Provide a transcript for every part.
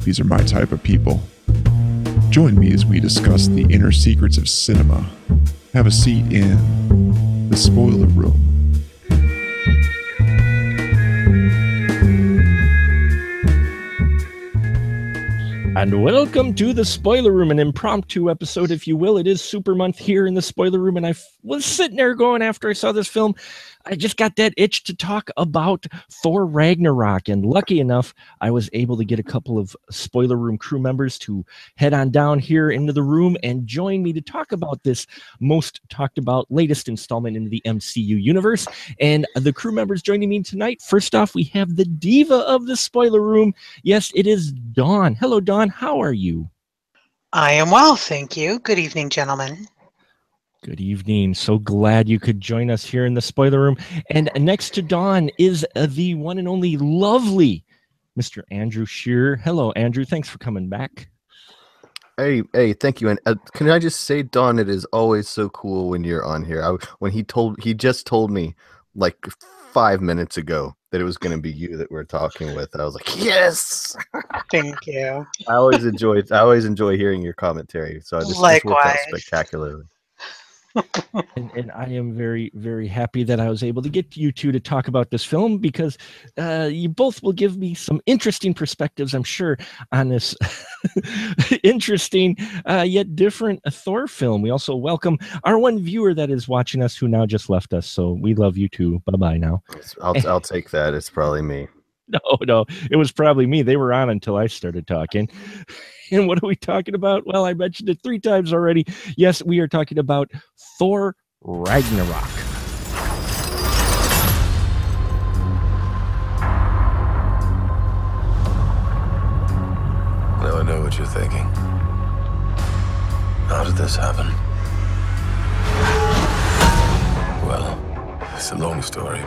these are my type of people. Join me as we discuss the inner secrets of cinema. Have a seat in the spoiler room. And welcome to the spoiler room, an impromptu episode, if you will. It is Super Month here in the spoiler room, and I was sitting there going after I saw this film. I just got that itch to talk about Thor Ragnarok, and lucky enough, I was able to get a couple of spoiler room crew members to head on down here into the room and join me to talk about this most talked about latest installment in the MCU universe. And the crew members joining me tonight. First off, we have the diva of the spoiler room. Yes, it is Dawn. Hello, Dawn. How are you? I am well, thank you. Good evening, gentlemen. Good evening. So glad you could join us here in the spoiler room. And next to Dawn is uh, the one and only lovely Mr. Andrew Shearer. Hello, Andrew. Thanks for coming back. Hey, hey, thank you. And uh, can I just say, Dawn, it is always so cool when you're on here. I, when he told, he just told me like five minutes ago that it was going to be you that we're talking with. I was like, yes. Thank you. I always enjoy, I always enjoy hearing your commentary. So I just, this worked out Likewise. spectacularly. And, and I am very, very happy that I was able to get you two to talk about this film because uh, you both will give me some interesting perspectives, I'm sure, on this interesting uh, yet different Thor film. We also welcome our one viewer that is watching us who now just left us. So we love you too. Bye bye now. I'll, I'll take that. It's probably me. No, no, it was probably me. They were on until I started talking. And what are we talking about? Well, I mentioned it three times already. Yes, we are talking about Thor Ragnarok. Now I know what you're thinking. How did this happen? Well, it's a long story.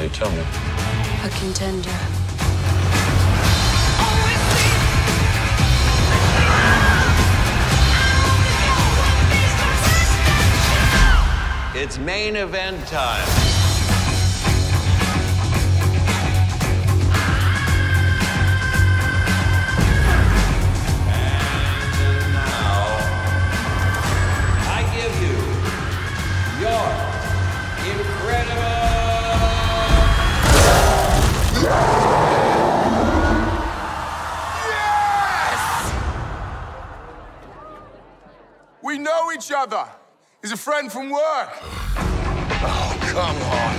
Have you brought today? Tell me. A contender. It's main event time. From work. Oh, come on.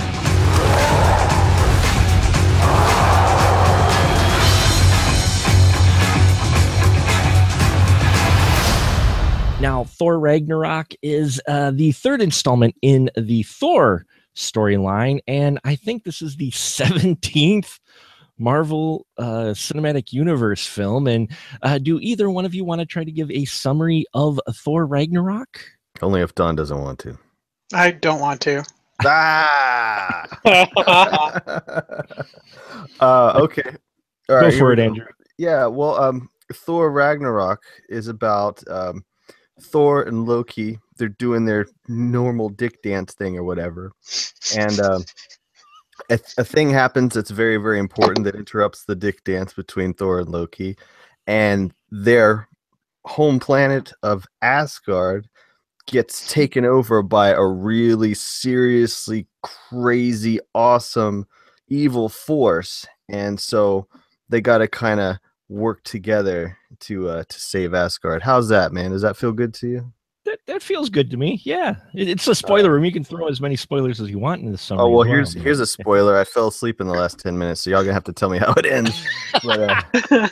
Now, Thor Ragnarok is uh, the third installment in the Thor storyline, and I think this is the 17th Marvel uh, Cinematic Universe film. And uh, do either one of you want to try to give a summary of Thor Ragnarok? Only if Dawn doesn't want to. I don't want to. Ah. uh, okay. All Go for it. Andrew. Yeah, well, um, Thor Ragnarok is about um, Thor and Loki. They're doing their normal dick dance thing or whatever, and um, a, a thing happens that's very, very important that interrupts the dick dance between Thor and Loki, and their home planet of Asgard gets taken over by a really seriously crazy, awesome, evil force, and so they got to kind of work together to uh, to save Asgard. How's that, man? Does that feel good to you? That, that feels good to me. Yeah, it, it's a spoiler room. You can throw as many spoilers as you want in this summary. Oh well, here's but- here's a spoiler. I fell asleep in the last ten minutes, so y'all gonna have to tell me how it ends. But, uh,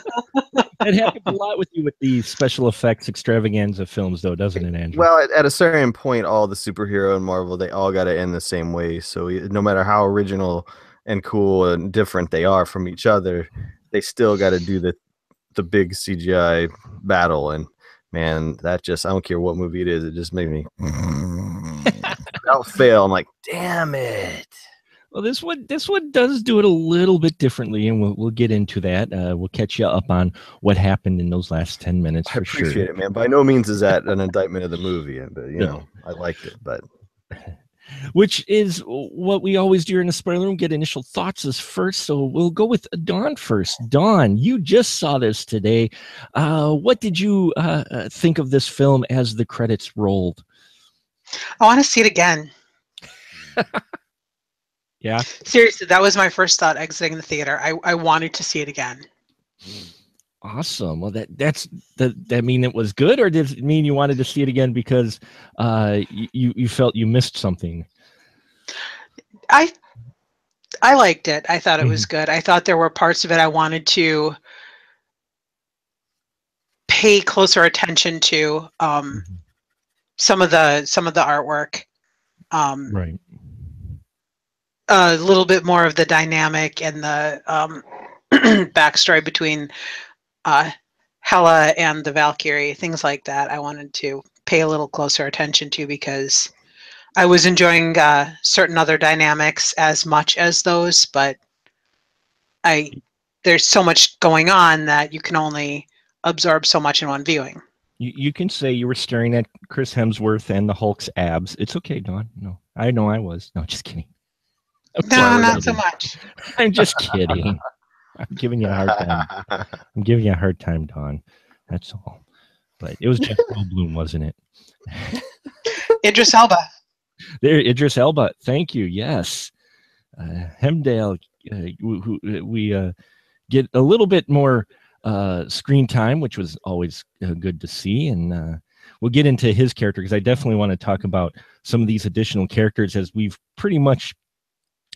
It happens a lot with you with the special effects extravaganza films, though, doesn't it, Andrew? well, at, at a certain point, all the superhero and Marvel, they all got to end the same way. So no matter how original and cool and different they are from each other, they still got to do the the big CGI battle. And man, that just I don't care what movie it is, it just made me without fail. I'm like, damn it. Well, this one this one does do it a little bit differently, and we'll we'll get into that. Uh, we'll catch you up on what happened in those last ten minutes I appreciate sure. it, man. By no means is that an indictment of the movie, but you No. know, I liked it. But Which is what we always do in the spoiler room. Get initial thoughts as first. So we'll go with Dawn first. Dawn, you just saw this today. Uh, what did you uh, uh, think of this film as the credits rolled? I want to see it again. Yeah. Seriously, that was my first thought exiting the theater. I, I wanted to see it again. Awesome. Well, that that's that. That mean it was good, or did it mean you wanted to see it again because uh, you you felt you missed something? I I liked it. I thought it was good. I thought there were parts of it I wanted to pay closer attention to. Um, some of the some of the artwork. Um, Right. A little bit more of the dynamic and the um, backstory between uh, Hela and the Valkyrie, things like that. I wanted to pay a little closer attention to because I was enjoying uh, certain other dynamics as much as those, but I there's so much going on that you can only absorb so much in one viewing. You, you can say you were staring at Chris Hemsworth and the Hulk's abs. It's okay, Dawn. No, I know I was. No, just kidding. Of No, not so much. I'm just kidding. I'm giving you a hard time. I'm giving you a hard time, Dawn. That's all. But it was Jeff Goldblum, wasn't it? Idris Elba. There, Idris Elba. Thank you. Yes, uh, Heimdall. Uh, who, who, we uh, get a little bit more uh, screen time, which was always uh, good to see, and uh, we'll get into his character because I definitely want to talk about some of these additional characters as we've pretty much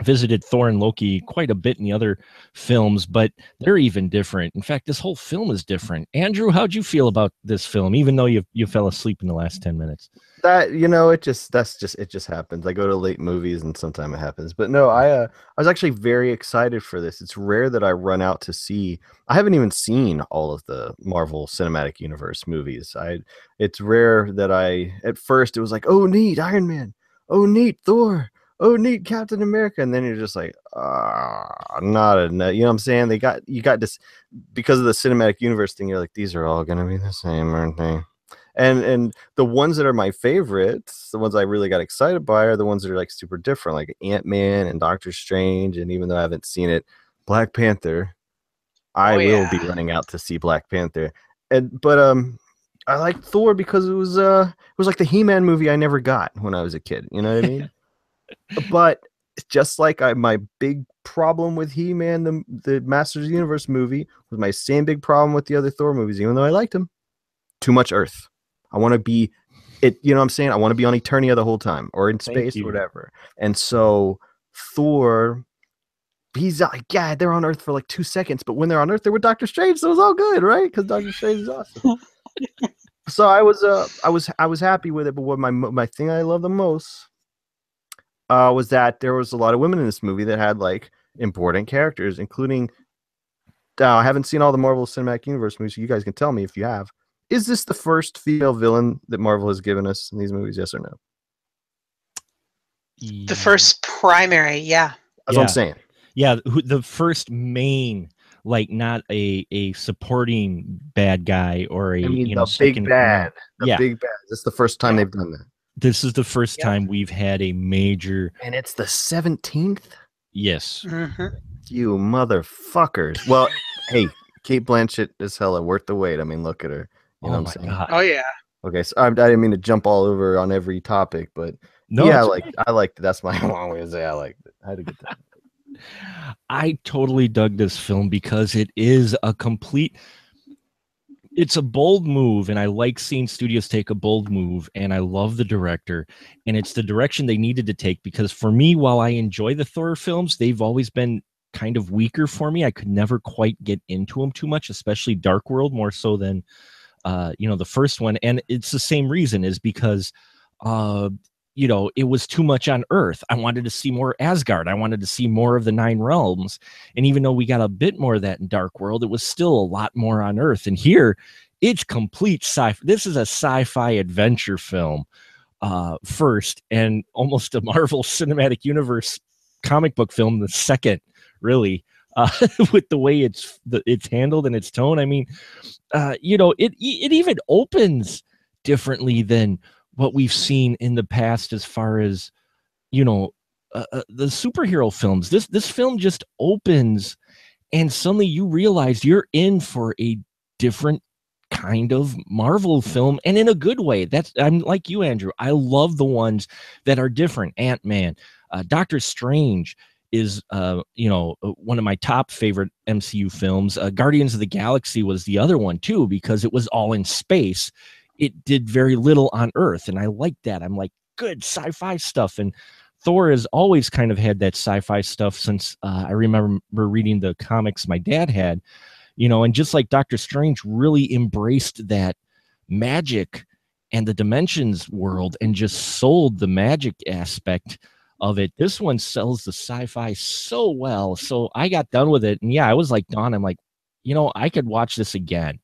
visited Thor and Loki quite a bit in the other films, but they're even different. In fact, this whole film is different. Andrew, how'd you feel about this film, even though you you fell asleep in the last ten minutes? that you know it just that's just it just happens i go to late movies and sometimes it happens but no i uh, i was actually very excited for this it's rare that i run out to see i haven't even seen all of the marvel cinematic universe movies i it's rare that i at first it was like oh neat iron man oh neat thor oh neat captain america and then you're just like ah not enough you know what i'm saying they got you got this because of the cinematic universe thing you're like these are all gonna be the same aren't they and and the ones that are my favorites, the ones I really got excited by, are the ones that are like super different, like Ant Man and Doctor Strange. And even though I haven't seen it, Black Panther, I Oh, will be running out to see Black Panther. And but um, I liked Thor because it was uh, it was like the He Man movie I never got when I was a kid. You know what I mean? but just like I, my big problem with He Man, the the Masters of the Universe movie, was my same big problem with the other Thor movies, even though I liked them. Too much Earth. I want to be it. You know what I'm saying? I want to be on Eternia the whole time, or in Thank space, you. or whatever. And so Thor, he's like, yeah, they're on Earth for like two seconds, but when they're on Earth, they're with Doctor Strange, so it was all good, right? Because Doctor Strange is awesome. so I was, uh, I was, I was happy with it. But what my my thing I love the most, uh, was that there was a lot of women in this movie that had like important characters, including. Now I haven't seen all the Marvel Cinematic Universe movies. So you guys can tell me if you have. Is this the first female villain that Marvel has given us in these movies? Yes or no? The first primary, yeah. That's what I'm saying. yeah who, the first main like not a a supporting bad guy or a I mean, you know the big second- bad. The Yeah. big bad. This is the first time they've done that. This is the first Yeah. time we've had a major And it's the 17th? yes hmm You motherfuckers. Well, hey, Cate Blanchett is hella worth the wait. I mean, look at her. You know oh what my I'm saying? god Oh yeah. Okay, so I, I didn't mean to jump all over on every topic, but No, yeah, I like okay. I liked. That's my long way to say I liked it. I had a good time. I totally dug this film because it is a complete it's a bold move and I like seeing studios take a bold move and I love the director and it's the direction they needed to take because for me while I enjoy the Thor films they've always been kind of weaker for me. I could never quite get into them too much especially Dark World more so than uh you know the first one and it's the same reason is because uh you know it was too much on earth. I wanted to see more asgard. I wanted to see more of the nine realms. And even though we got a bit more of that in dark world it was still a lot more on earth. And here it's complete sci this is a sci-fi adventure film uh first and almost a marvel cinematic universe comic book film the second really uh with the way it's it's handled and its tone. I mean uh you know it it even opens differently than what we've seen in the past as far as you know uh, uh, the superhero films. This this film just opens and suddenly you realize you're in for a different kind of marvel film and in a good way. That's i'm like you andrew. I love the ones that are different. Ant-man uh, doctor strange is uh you know uh, one of my top favorite mcu films. Uh, guardians of the galaxy was the other one too because it was all in space it did very little on earth and i like that. I'm like good sci-fi stuff. And thor has always kind of had that sci-fi stuff since uh, i remember reading the comics my dad had you know and just like doctor strange really embraced that magic and the dimensions world and just sold the magic aspect of it. This one sells the sci-fi so well so i got done with it. And yeah i was like dawn i'm like you know i could watch this again.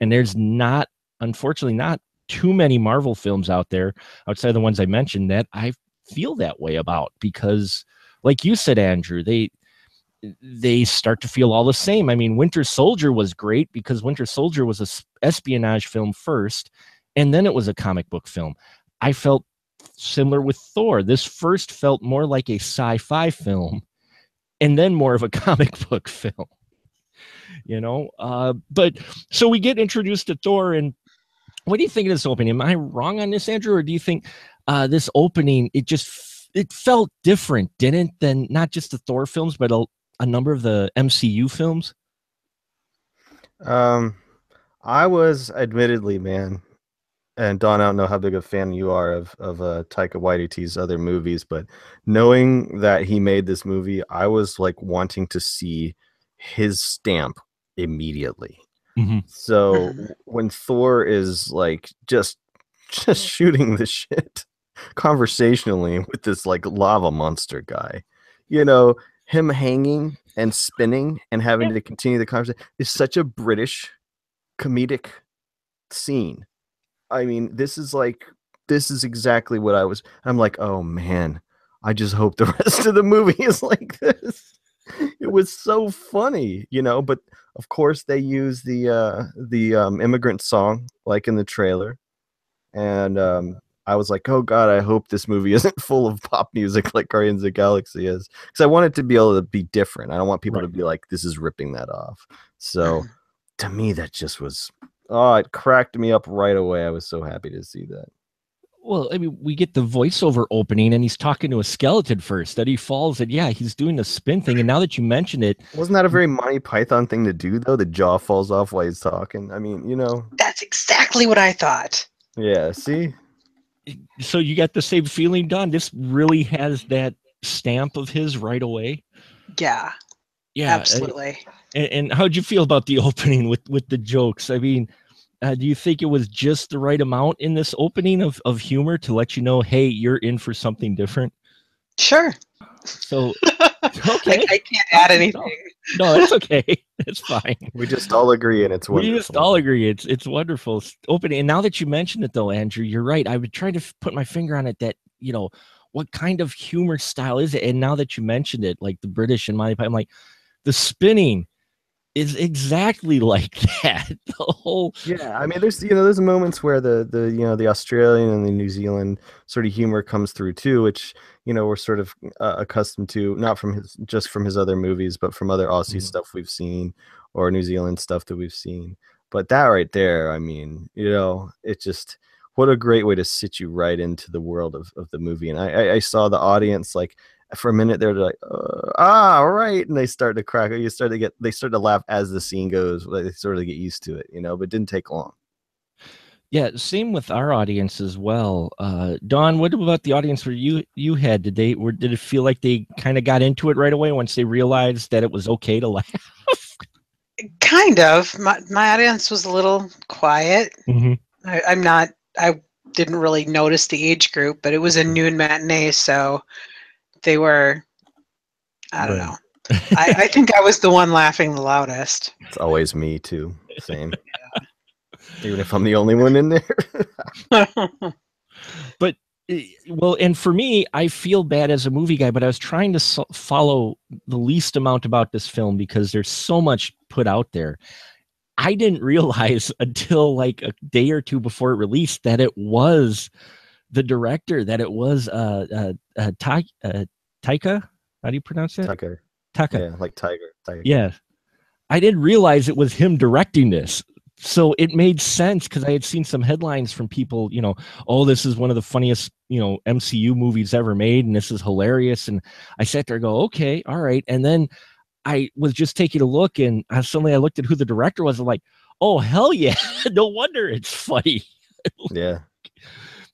And there's not unfortunately not too many Marvel films out there outside of the ones I mentioned that I feel that way about because like you said Andrew they they start to feel all the same. I mean Winter Soldier was great because Winter Soldier was a espionage film first and then it was a comic book film. I felt similar with Thor. This first felt more like a sci-fi film and then more of a comic book film. You know, uh but so we get introduced to Thor and what do you think of this opening? Am I wrong on this, Andrew, or do you think uh, this opening it just it felt different, didn't than not just the Thor films, but a, a number of the MCU films? Um, I was admittedly, man, and Dawn, I don't know how big a fan you are of of uh, Taika Waititi's other movies, but knowing that he made this movie, I was like wanting to see his stamp immediately. Mhm. So when Thor is like just just shooting the shit conversationally with this like lava monster guy, you know, him hanging and spinning and having to continue the conversation is such a British comedic scene. I mean, this is like this is exactly what I was. I'm like, oh man, I just hope the rest of the movie is like this. It was so funny, you know. But of course, they use the uh, the um, immigrant song like in the trailer, and um, I was like, oh god, I hope this movie isn't full of pop music like Guardians of the Galaxy is, because I want it to be able to be different. I don't want people to be like, this is ripping that off. So to me, that just was oh, it cracked me up right away. I was so happy to see that. Well, I mean, we get the voiceover opening, and he's talking to a skeleton first. That he falls, and yeah, he's doing the spin thing. And now that you mention it, Wasn't that a very Monty Python thing to do though? The jaw falls off while he's talking. I mean, you know, That's exactly what I thought. yeah. See, so you got the same feeling, Dawn. This really has that stamp of his right away. Yeah, Yeah, absolutely. And, and how'd you feel about the opening with with the jokes? I mean, uh, do you think it was just the right amount in this opening of of humor to let you know, hey, you're in for something different? Sure. So okay. I, can't add anything. no, it's okay. It's fine. we just all agree, and it's wonderful. We just all agree it's it's wonderful s- opening. And now that you mentioned it, though, Andrew, you're right. I would try to f- put my finger on it. That you know, what kind of humor style is it? And now that you mentioned it, like the British and Monty Python, I'm like the spinning is exactly like that. The whole Yeah, I mean, there's you know, there's moments where the the you know the Australian and the New Zealand sort of humor comes through too, which you know we're sort of uh, accustomed to, not from his just from his other movies, but from other Aussie Mhm. stuff we've seen or New Zealand stuff that we've seen. But that right there, I mean, you know, it just what a great way to sit you right into the world of, of the movie. And I, I, I saw the audience like for a minute they're like, uh, ah, all right, and they start to crack. You start to get they start to laugh as the scene goes. They sort of get used to it, you know. But it didn't take long. Yeah, same with our audience as well. Uh, Dawn, what about the audience where you you had? Did they were did it feel like they kind of got into it right away once they realized that it was okay to laugh? Kind of. My my audience was a little quiet. Mhm. I, I'm not. I didn't really notice the age group, but it was a noon matinee, so they were. I don't Right. know. I, I think I was the one laughing the loudest. It's always me too. Same. Even if I'm the only one in there. but eh, well and for me i feel bad as a movie guy but i was trying to so- follow the least amount about this film because there's so much put out there i didn't realize until like a day or two before it released that it was the director that it was uh uh, uh, Ta- uh taika how do you pronounce that Tucker. taka Yeah, like Tiger. Tiger. yeah. I didn't realize it was him directing this. So it made sense because I had seen some headlines from people, you know, oh, this is one of the funniest, you know, MCU movies ever made, and this is hilarious. And I sat there and go, okay, all right. And then I was just taking a look, and I, suddenly I looked at who the director was. I'm like, oh, hell yeah. no wonder it's funny Yeah.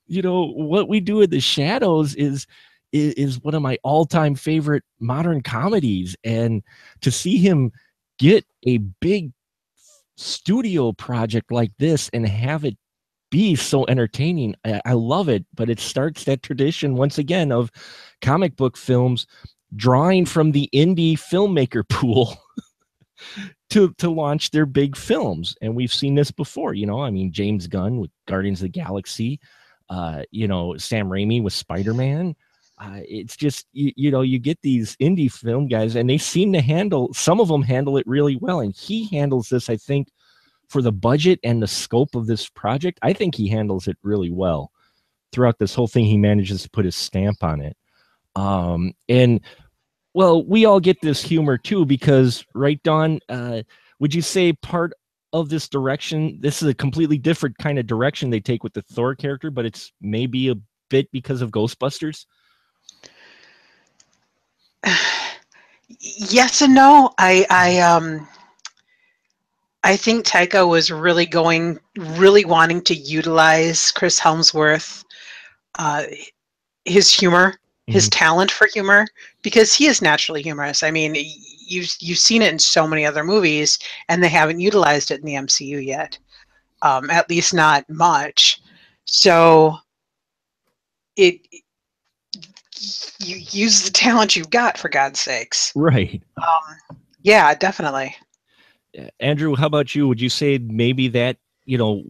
You know what we do in the shadows is is, is one of my all-time favorite modern comedies. And to see him get a big studio project like this and have it be so entertaining I, I love it. But it starts that tradition once again of comic book films drawing from the indie filmmaker pool to to launch their big films. And we've seen this before you know i mean james gunn with guardians of the galaxy uh, you know, Sam Raimi with Spider Man. Uh, it's just you, you know you get these indie film guys and they seem to handle some of them handle it really well and he handles this i think for the budget and the scope of this project i think he handles it really well throughout this whole thing he manages to put his stamp on it um and well we all get this humor too because right dawn uh would you say part of this direction this is a completely different kind of direction they take with the thor character but it's maybe a bit because of ghostbusters yes and no. I I um I think Taika was really going really wanting to utilize Chris Hemsworth uh his humor, his talent for humor because he is naturally humorous. I mean, you've you've seen it in so many other movies and they haven't utilized it in the MCU yet. Um at least not much. So it you use the talent you've got for God's sakes. right Um, yeah, definitely. Andrew, how about you? Would you say maybe that, you know,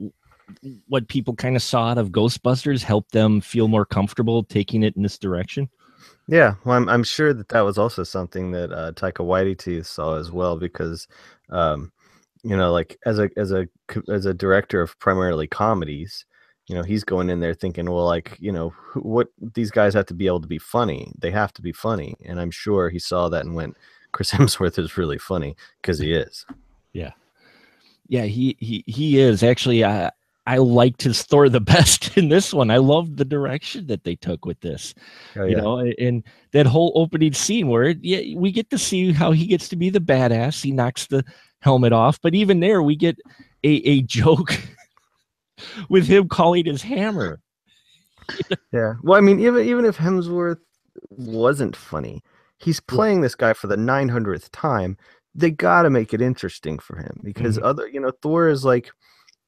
what people kind of saw out of Ghostbusters helped them feel more comfortable taking it in this direction? Yeah, well, I'm I'm sure that that was also something that uh, Taika Waititi saw as well because, um, you know, like as a as a as a director of primarily comedies, you know, he's going in there thinking, well, like you know, what these guys have to be able to be funny. They have to be funny, and I'm sure he saw that and went, Chris Hemsworth is really funny because he is. Yeah, yeah, he he he is actually. I I liked his Thor the best in this one. I loved the direction that they took with this. Oh, you know, and that whole opening scene where yeah, we get to see how he gets to be the badass. He knocks the helmet off, but even there, we get a a joke with him calling his hammer. Yeah. Well, I mean, even even if Hemsworth wasn't funny, he's playing this guy for the 900th time. They got to make it interesting for him because mm-hmm. other, you know, Thor is like,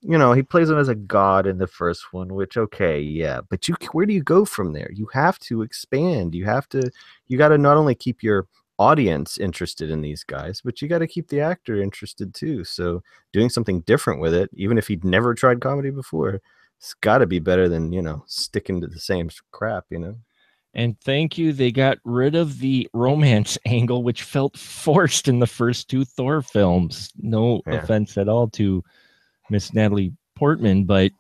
you know, he plays him as a god in the first one, which okay, yeah, but you where do you go from there? You have to expand. You have to you got to not only keep your audience interested in these guys, but you got to keep the actor interested too. So doing something different with it, even if he'd never tried comedy before, it's got to be better than you know sticking to the same crap. You know. And thank you, they got rid of the romance angle, which felt forced in the first two Thor films. No Yeah. offense at all to Miss Natalie Portman, but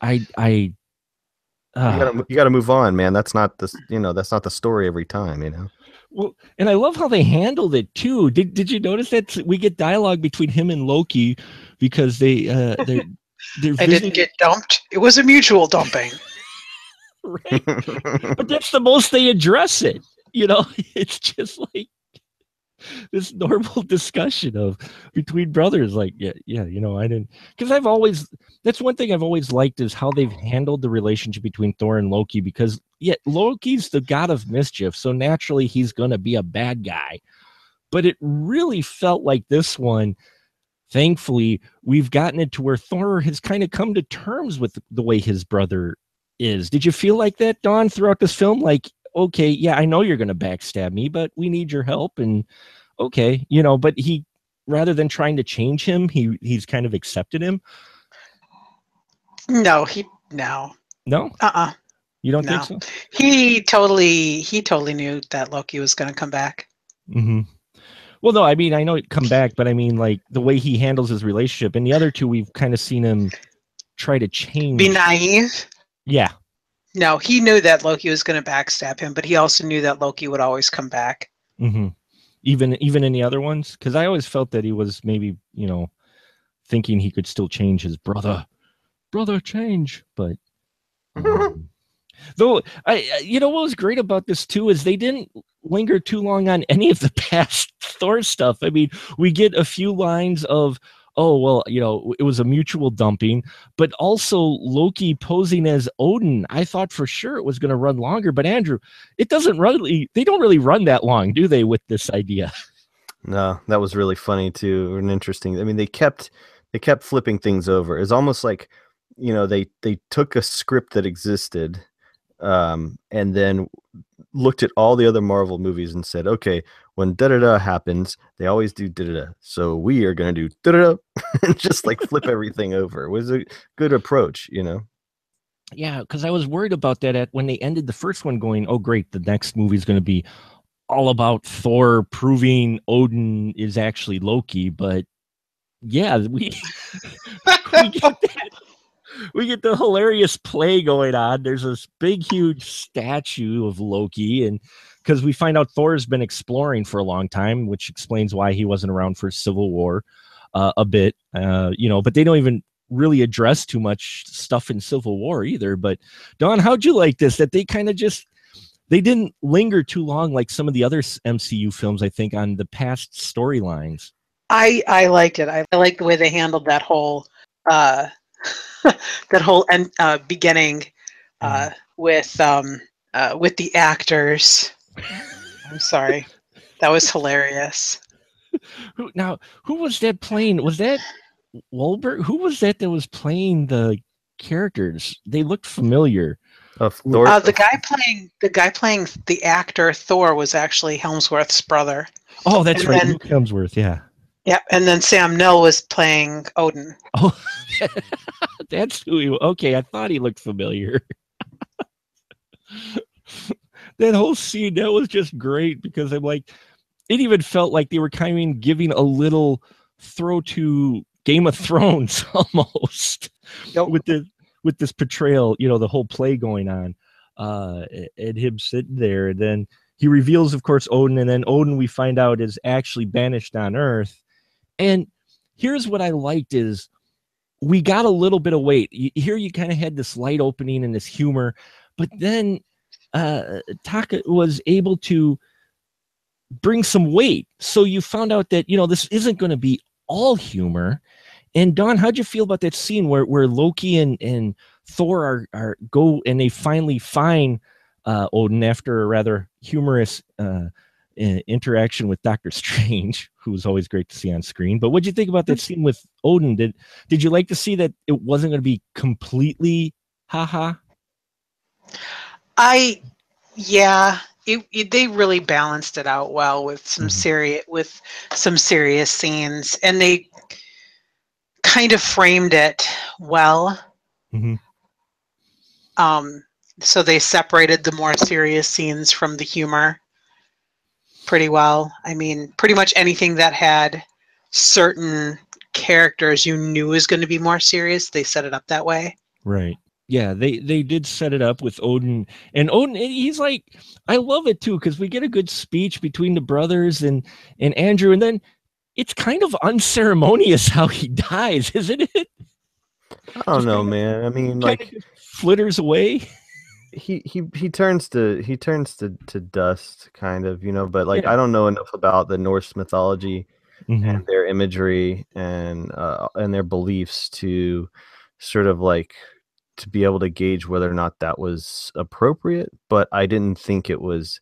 I I you ah. gotta you gotta move on, man. That's not the you know that's not the story every time. You know. Well, and I love how they handled it too. Did Did you notice that we get dialogue between him and Loki because they uh, they they're I visiting- didn't get dumped. It was a mutual dumping. right? but that's the most they address it. You know, it's just like this normal discussion of between brothers. Like, yeah, yeah, you know, I didn't because I've always that's one thing I've always liked is how they've handled the relationship between Thor and Loki because yeah, Loki's the god of mischief, so naturally he's gonna be a bad guy. But it really felt like this one. Thankfully, we've gotten it to where Thor has kind of come to terms with the way his brother is. Did you feel like that, Dawn, throughout this film? Like, okay, yeah, I know you're going to backstab me, but we need your help. And okay, you know, but he, rather than trying to change him, he he's kind of accepted him. No, he no. No, Uh-uh. you don't No. think so? He totally he totally knew that Loki was going to come back. hmm Well, no, I mean, I know it come back, but I mean, like the way he handles his relationship, and the other two, we've kind of seen him try to change. Be naive. yeah, No, he knew that Loki was going to backstab him, but he also knew that Loki would always come back. hmm Even even in the other ones, because I always felt that he was maybe you know thinking he could still change his brother, brother change, but um, though I- you know what was great about this too is they didn't linger too long on any of the past Thor stuff. I mean, we get a few lines of. Oh well, you know, it was a mutual dumping, but also Loki posing as Odin. I thought for sure it was going to run longer, but Andrew, it doesn't really they don't really run that long do they with this idea No, that was really funny too, and interesting. I mean, they kept they kept flipping things over. It's almost like you know they they took a script that existed, um, and then looked at all the other Marvel movies and said, okay, when da da da happens, they always do da da da. So we are gonna do da da da, and just like flip everything over. It was a good approach, you know. yeah because i was worried about that at when they ended the first one going oh great the next movie is going to be all about thor proving odin is actually loki but yeah we we get that we get the hilarious play going on there's this big huge statue of loki and because we find out thor's been exploring for a long time which explains why he wasn't around for civil war uh, a bit uh, you know but they don't even really address too much stuff in civil war either but dawn how'd you like this that they kind of just they didn't linger too long like some of the other mcu films i think on the past storylines I I liked it. I, I like the way they handled that whole uh that whole end, uh, beginning uh, with um uh, with the actors. I'm sorry, that was hilarious. who now who was that playing was that Wahlberg? who was that that was playing the characters they looked familiar Of Thor, Uh, the guy playing the guy playing the actor Thor was actually Hemsworth's brother. oh that's And right then- luke hemsworth yeah Yep, and then Sam Neill was playing Odin. oh that's who he okay i thought he looked familiar that whole scene that was just great because i'm like it even felt like they were kind of giving a little throw to game of thrones almost Yep. with the with this portrayal you know the whole play going on uh and him sitting there. And then he reveals of course odin and then odin we find out is actually banished on earth. And here's what i liked is we got a little bit of weight. Here you kind of had this light opening and this humor but then uh taka was able to bring some weight so you found out that you know this isn't going to be all humor and dawn how'd you feel about that scene where where loki and and thor are are go and they finally find uh odin after a rather humorous uh interaction with Doctor Strange, who was always great to see on screen. But what would you think about that scene with Odin? Did did you like to see that it wasn't going to be completely haha? I, yeah, it, it, they really balanced it out well with some Mhm. serious with some serious scenes, and they kind of framed it well. Mhm. Um, so they separated the more serious scenes from the humor pretty well. I mean, pretty much anything that had certain characters you knew was going to be more serious, they set it up that way. Right. Yeah, they they did set it up with Odin, and Odin he's like, I love it too because we get a good speech between the brothers and and Andrew, and then it's kind of unceremonious how he dies, isn't it? I don't Just know, man. I mean, like flitters away. he he he turns to he turns to to dust, kind of, you know. But like, Yeah. I don't know enough about the Norse mythology Mhm. and their imagery and uh, and their beliefs to sort of like to be able to gauge whether or not that was appropriate. But I didn't think it was.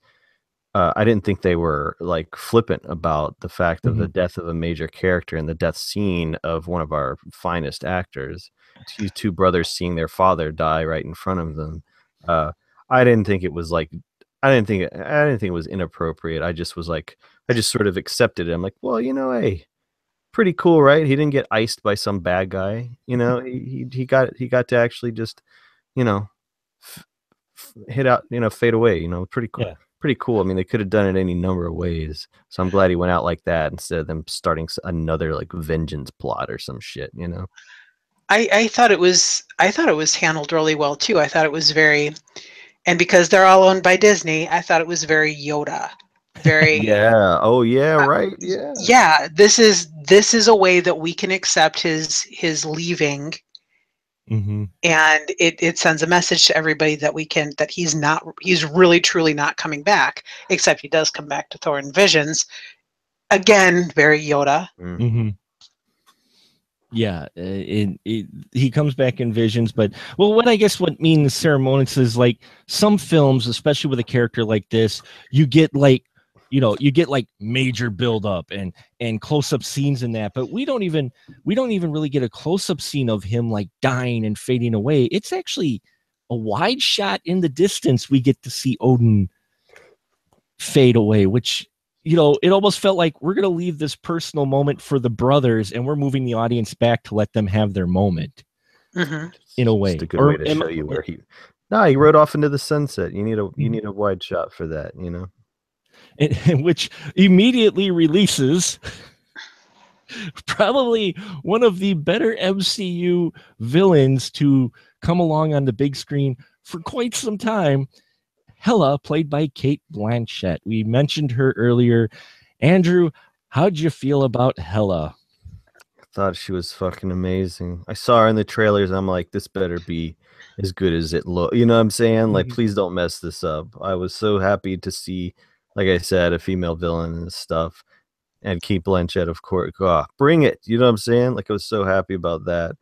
Uh, I didn't think they were like flippant about the fact of the death of a major character and the death scene of one of our finest actors. These two brothers seeing their father die right in front of them. Uh, I didn't think it was like. I didn't think I didn't think it was inappropriate. I just was like, I just sort of accepted it. I'm like, well, you know, hey, pretty cool, right? He didn't get iced by some bad guy. You mm-hmm. know, he he, he got he got to actually just, you know, f- f- hit out, you know, fade away. You know, pretty cool. Yeah. Pretty cool. I mean, they could have done it any number of ways. So I'm glad he went out like that instead of them starting another like vengeance plot or some shit. You know. I, I thought it was I thought it was handled really well too. I thought it was very and because they're all owned by Disney, I thought it was very Yoda. Very Yeah. Oh yeah. Uh, Right. Yeah. yeah, this is this is a way that we can accept his his leaving Mm-hmm. and it, it sends a message to everybody that we can that he's not he's really truly not coming back except he does come back to thor in visions again very yoda Mm-hmm. Yeah, uh, it, it, he comes back in visions, but well, what I guess what means ceremonious is like some films, especially with a character like this, you get like, you know, you get like major build up and and close up scenes in that, but we don't even we don't even really get a close up scene of him like dying and fading away. It's actually a wide shot in the distance. We get to see Odin fade away, which you know, it almost felt like we're going to leave this personal moment for the brothers and we're moving the audience back to let them have their moment hmm in a way. Just a good Or way to am- show you where he. No, he rode off into the sunset. You need a you Mhm. need a wide shot for that. You know. which immediately releases probably one of the better MCU villains to come along on the big screen for quite some time. Hela, played by Cate Blanchett. We mentioned her earlier. Andrew, how'd you feel about Hela? thought she was fucking amazing. I saw her in the trailers. I'm like, this better be as good as it look. You know what I'm saying? Like, Mhm. please don't mess this up. I was so happy to see, like I said, a female villain and stuff. And Cate Blanchett, of course. God, bring it. You know what I'm saying? Like, I was so happy about that.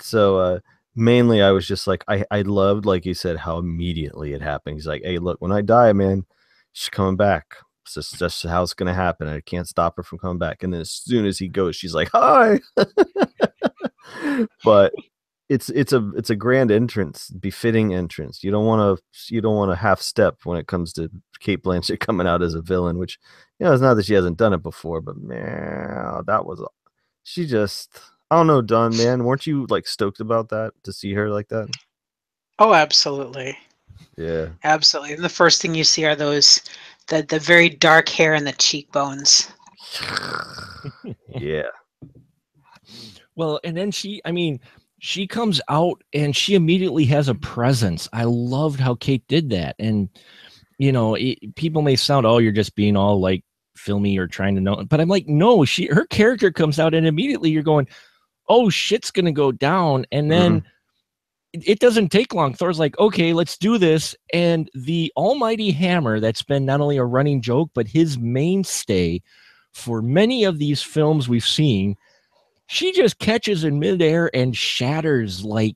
So, uh, mainly, I was just like, I, I loved, like you said, how immediately it happened. He's like, hey, look, when I die, man, she's coming back. It's just, just how it's gonna happen. I can't stop her from coming back. And then as soon as he goes, she's like, "Hi." but it's it's a it's a grand entrance, befitting entrance. You don't want to you don't want to half step when it comes to Cate Blanchett coming out as a villain. Which you know, it's not that she hasn't done it before, but man, that was she just. I don't know, Dawn. Man, weren't you like stoked about that to see her like that? oh absolutely Yeah. absolutely and the first thing you see are those the the very dark hair and the cheekbones yeah. Well, and then she, I mean, she comes out and she immediately has a presence. I loved how Kate did that. And, you know, it, people may sound, oh, you're just being all like filmy or trying to know. But I'm like, no, she, her character comes out and immediately you're going, oh, shit's going to go down. And then mm-hmm. it it doesn't take long. Thor's like, okay, let's do this. And the almighty hammer that's been not only a running joke, but his mainstay for many of these films we've seen, she just catches in midair and shatters like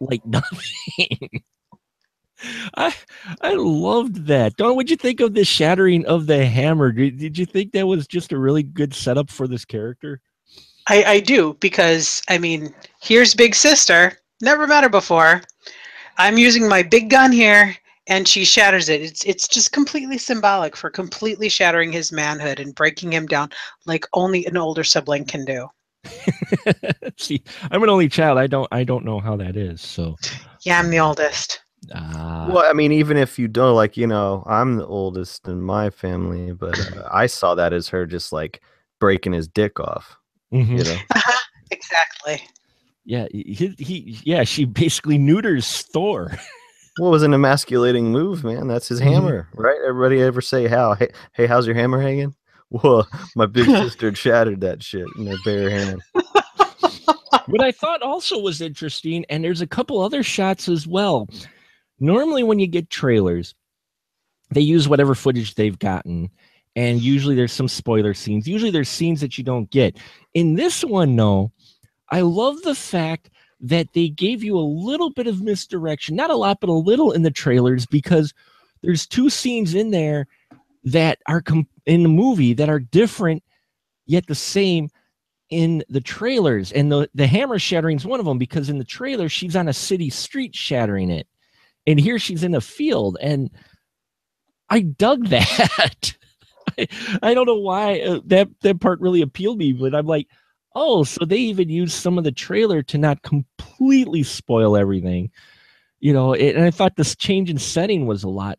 like nothing. I I loved that. Dawn, what'd you think of the shattering of the hammer? Did, did you think that was just a really good setup for this character? I, I do because I mean, here's Big Sister. Never met her before. I'm using my big gun here, and she shatters it. It's it's just completely symbolic for completely shattering his manhood and breaking him down like only an older sibling can do. See, I'm an only child. I don't I don't know how that is. So Yeah, I'm the oldest. uh, Well, I mean, even if you don't, like, you know, I'm the oldest in my family, but uh, I saw that as her just like breaking his dick off. mhm. You know, exactly. yeah, he, he yeah, she basically neuters Thor. what was an emasculating move, man? That's his Mhm. hammer, right? Everybody ever say how? Hey, hey, how's your hammer hanging? Well, my big sister shattered that shit in her bare hand. what I thought also was interesting, and there's a couple other shots as well. Normally, when you get trailers, they use whatever footage they've gotten, and usually there's some spoiler scenes. Usually there's scenes that you don't get. In this one, though, I love the fact that they gave you a little bit of misdirection, not a lot, but a little in the trailers because there's two scenes in there that are com- in the movie that are different yet the same in the trailers. And the the hammer shattering is one of them because in the trailer she's on a city street shattering it. And here she's in a field and i dug that. I, I don't know why uh, that that part really appealed me but i'm like oh so they even used some of the trailer to not completely spoil everything. You know it, and i thought this change in setting was a lot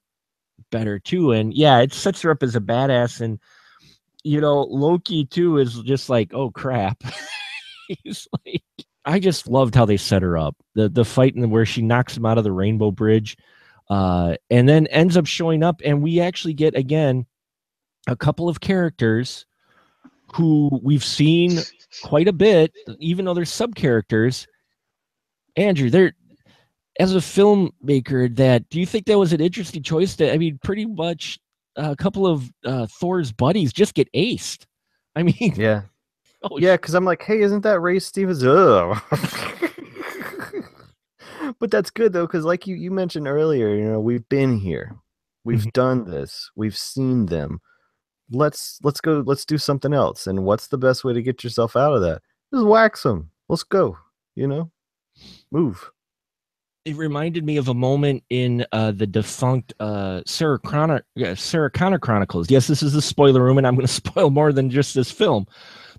better too and yeah it sets her up as a badass and you know, Loki too is just like, oh crap. He's like, I just loved how they set her up. The the fight in where she knocks him out of the Rainbow Bridge, uh, and then ends up showing up, and we actually get again a couple of characters who we've seen quite a bit, even though they're sub characters. Andrew, they're as a filmmaker, that do you think that was an interesting choice? To I mean, pretty much a couple of uh, Thor's buddies just get aced. I mean, Yeah. oh, Yeah, because I'm like, hey, isn't that Ray Stevens? Ugh. but that's good though, because like you you mentioned earlier, you know, we've been here, we've Mhm. done this, we've seen them. Let's let's go. Let's do something else. And what's the best way to get yourself out of that? Just wax them. Let's go. You know, move. It reminded me of a moment in uh, the defunct uh, Sarah Connor Sarah Connor Chronicles. Yes, this is a spoiler room, and I'm going to spoil more than just this film.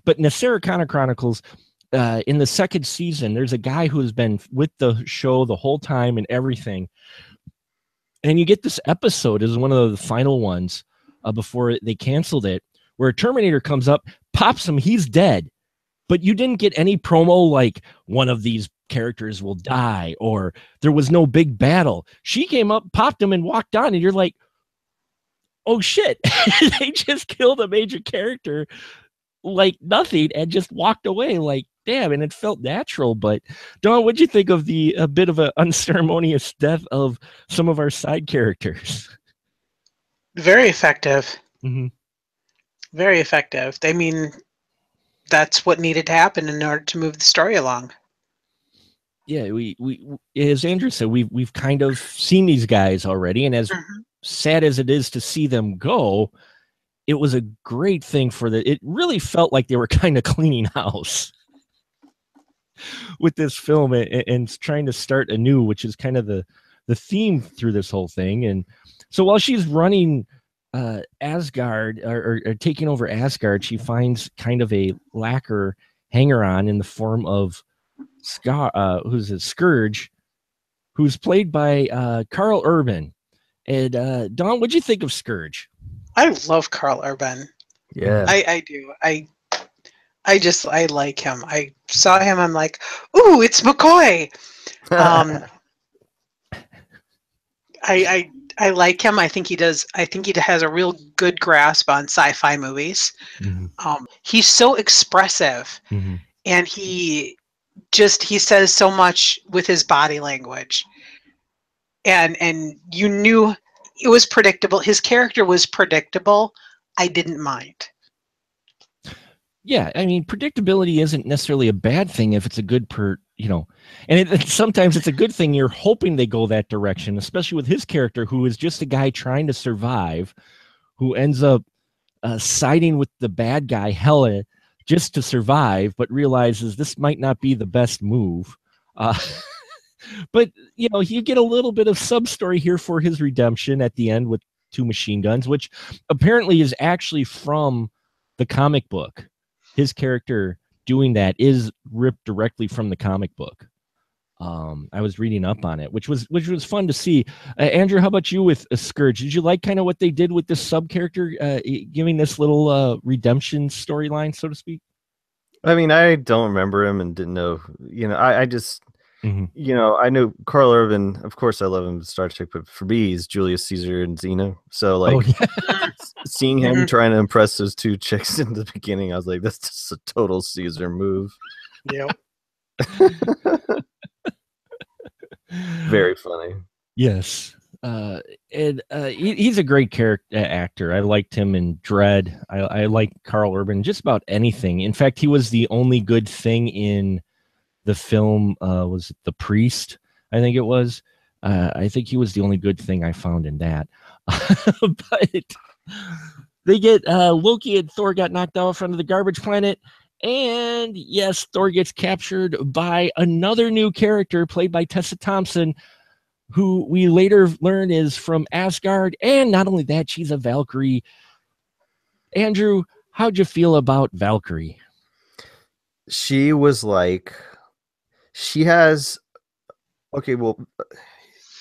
But in the Sarah Connor Chronicles, uh, in the second season, there's a guy who has been with the show the whole time and everything. And you get this episode as one of the final ones uh, before they canceled it, where a Terminator comes up, pops him, he's dead. But you didn't get any promo like one of these characters will die or there was no big battle. She came up, popped him, and walked on, and you're like, oh shit, they just killed a major character like nothing and just walked away like damn and it felt natural but Dawn what'd you think of the a bit of an unceremonious death of some of our side characters Very effective. Mhm. Very effective. I mean, that's what needed to happen in order to move the story along. yeah we we as andrew said we've we've kind of seen these guys already and as Mhm. sad as it is to see them go it was a great thing for the it really felt like they were kind of cleaning house with this film and, and trying to start anew which is kind of the the theme through this whole thing and so while she's running uh asgard or, or, or taking over asgard she finds kind of a lacquer hanger on in the form of Scar, uh, who's a Skurge, who's played by uh, Karl Urban. And uh, Dawn, what'd you think of Skurge? I love Karl Urban. Yeah. I, I do. I I just I like him. I saw him. I'm like, ooh, it's McCoy. Um, I I I like him. I think he does. I think he has a real good grasp on sci-fi movies. Um, he's so expressive, and he just he says so much with his body language, and and you knew it was predictable. His character was predictable. I didn't mind. Yeah, I mean, predictability isn't necessarily a bad thing if it's a good per, you know, and it, sometimes it's a good thing you're hoping they go that direction, especially with his character who is just a guy trying to survive, who ends up uh, siding with the bad guy Hela just to survive, but realizes this might not be the best move. Uh, but you know, you get a little bit of sub story here for his redemption at the end with two machine guns, which apparently is actually from the comic book. His character doing that is ripped directly from the comic book. Um, I was reading up on it, which was which was fun to see. Uh, Andrew, how about you with a Skurge? Did you like kind of what they did with this sub character, uh, giving this little uh, redemption storyline, so to speak? I mean, I don't remember him and didn't know. You know, I, I just, Mhm. you know, I know Karl Urban. Of course, I love him Star Trek, but for me, he's Julius Caesar and Xena. So, like, oh yeah, seeing him Mhm. trying to impress those two chicks in the beginning, I was like, that's just a total Caesar move. Yep. Very funny. Yes. Uh, and uh, he, he's a great character actor. I liked him in Dredd. I, I like Karl Urban just about anything. In fact, he was the only good thing in the film. Uh, was The Priest? I think it was. Uh, I think he was the only good thing I found in that. but they get uh, Loki and Thor got knocked off onto the garbage planet. And yes, Thor gets captured by another new character played by Tessa Thompson, who we later learn is from Asgard. And not only that, she's a Valkyrie. Andrew, how'd you feel about Valkyrie? She was like, she has, okay, well,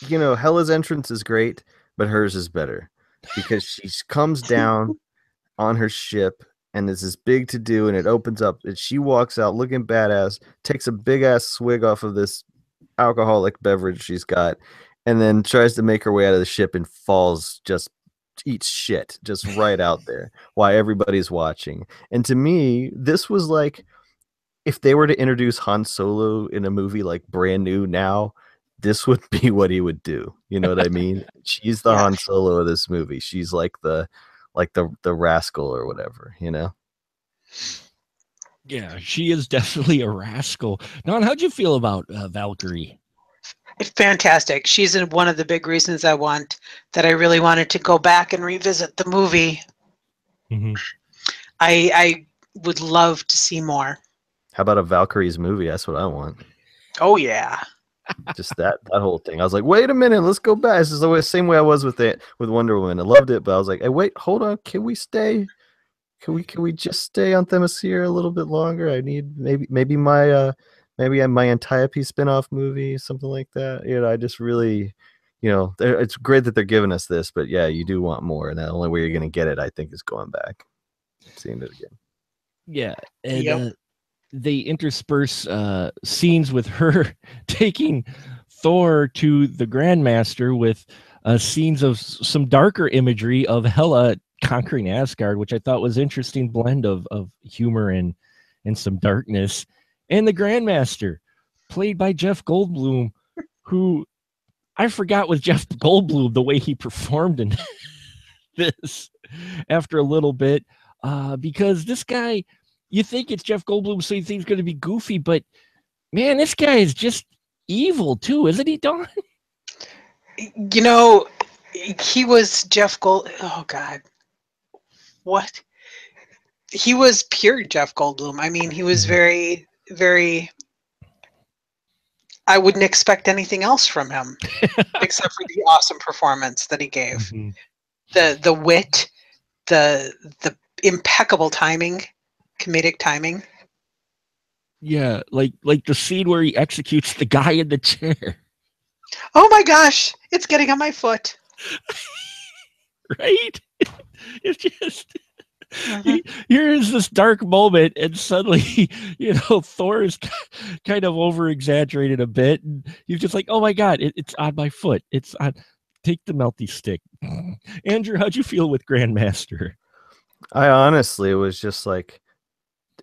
you know, Hela's entrance is great, but hers is better because she comes down on her ship and there's this big to do and it opens up and she walks out looking badass takes a big ass swig off of this alcoholic beverage she's got and then tries to make her way out of the ship and falls just eats shit just right out there while everybody's watching. And to me this was like if they were to introduce Han Solo in a movie like brand new now this would be what he would do you know what i mean she's the Yeah. Han Solo of this movie she's like the like the the rascal or whatever you know Yeah, she is definitely a rascal. Dawn, how'd you feel about uh, Valkyrie? Fantastic. She's in one of the big reasons I want that I really wanted to go back and revisit the movie. Mhm. I I would love to see more. How about a Valkyrie's movie? That's what I want. Oh yeah. Just that that whole thing. I was like, wait a minute, let's go back. This is the way, same way I was with it with Wonder Woman. I loved it, but I was like, hey, wait, hold on. Can we stay? Can we can we just stay on Themyscira a little bit longer? I need maybe maybe my uh maybe I- my Antiope spin-off movie, something like that. You know, I just really you know, it's great that they're giving us this, but yeah, you do want more, and the only way you're gonna get it, I think, is going back, seeing it again. Yeah, and Yep. uh, they intersperse uh, scenes with her taking Thor to the Grandmaster with uh, scenes of some darker imagery of Hela conquering Asgard, which I thought was interesting blend of of humor and and some darkness. And the Grandmaster, played by Jeff Goldblum, who I forgot was Jeff Goldblum the way he performed in this after a little bit, uh, because this guy you think it's Jeff Goldblum, so you think he's going to be goofy, but man, this guy is just evil too, isn't he, Dawn? You know, he was Jeff Gold. Oh God, what? He was pure Jeff Goldblum. I mean, he was very, very. I wouldn't expect anything else from him, except for the awesome performance that he gave. Mm-hmm. the The wit, the the impeccable timing, comedic timing. Yeah, like like the scene where he executes the guy in the chair, Oh my gosh, it's getting on my foot. right? It's just Mhm. he- here is this dark moment, and suddenly, you know, Thor is kind of over exaggerated a bit, and he's just like, "Oh my god, it, it's on my foot! It's on." Take the melty stick, Andrew. How'd you feel with Grandmaster? I honestly was just like,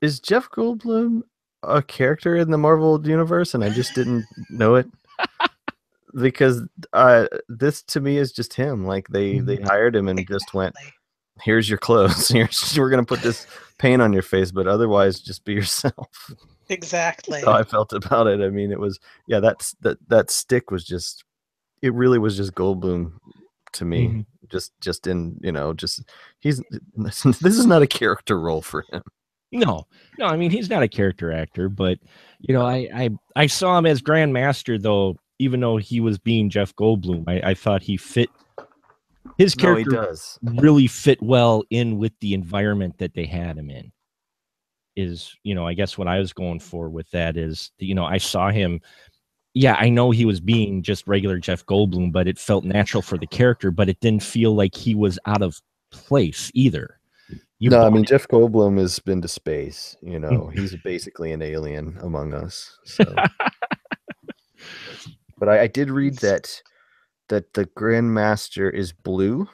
is Jeff Goldblum a character in the Marvel universe? And I just didn't know it because uh, this to me is just him. Like they they hired him and just went, here's your clothes. Here's we're gonna put this paint on your face, but otherwise just be yourself. Exactly. That's how I felt about it. I mean, it was yeah. That's that that stick was just. It really was just Goldblum to me. Mhm. Just just in you know just he's this is not a character role for him. No, no. I mean, he's not a character actor, but you know, I I, I saw him as Grandmaster though. Even though he was being Jeff Goldblum, I, I thought he fit his No, character does. really fit well in with the environment that they had him in. Is you know, I guess what I was going for with that is you know, I saw him. Yeah, I know he was being just regular Jeff Goldblum, but it felt natural for the character, but it didn't feel like he was out of place either. You no, I mean it. Jeff Goldblum has been to space. You know, he's basically an alien among us. So. but I, I did read that that the Grandmaster is blue,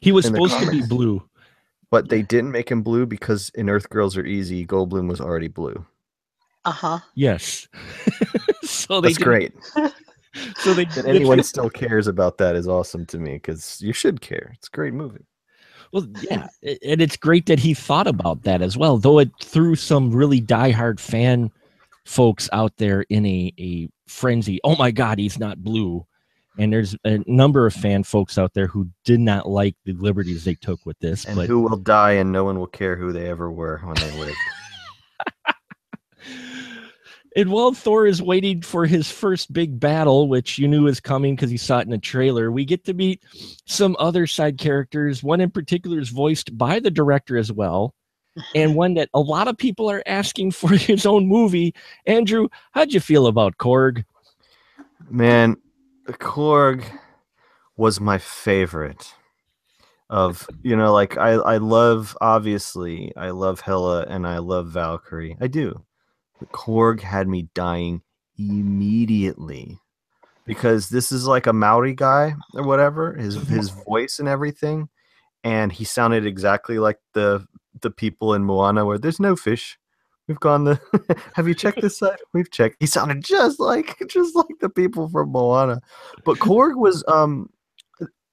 he was in the supposed to be blue. but they didn't make him blue because in Earth Girls Are Easy, Goldblum was already blue. Uh huh. Yes. so they That's great. So they That anyone still cares about that is awesome to me because you should care. It's a great movie. Well, yeah, and it's great that he thought about that as well, though it threw some really diehard fan folks out there in a, a frenzy. Oh my God, he's not blue. And there's a number of fan folks out there who did not like the liberties they took with this. And but who will die and no one will care who they ever were when they lived. And while Thor is waiting for his first big battle, which you knew was coming because you saw it in a trailer, we get to meet some other side characters. One in particular is voiced by the director as well, and one that a lot of people are asking for his own movie. Andrew, how'd you feel about Korg? Man, Korg was my favorite of you know like I I love obviously I love Hela and I love Valkyrie. I do. But Korg had me dying immediately because this is like a Maori guy or whatever, his his voice and everything and he sounded exactly like the the people in Moana where there's no fish. We've gone the have you checked this side? We've checked. He sounded just like just like the people from Moana. But Korg was um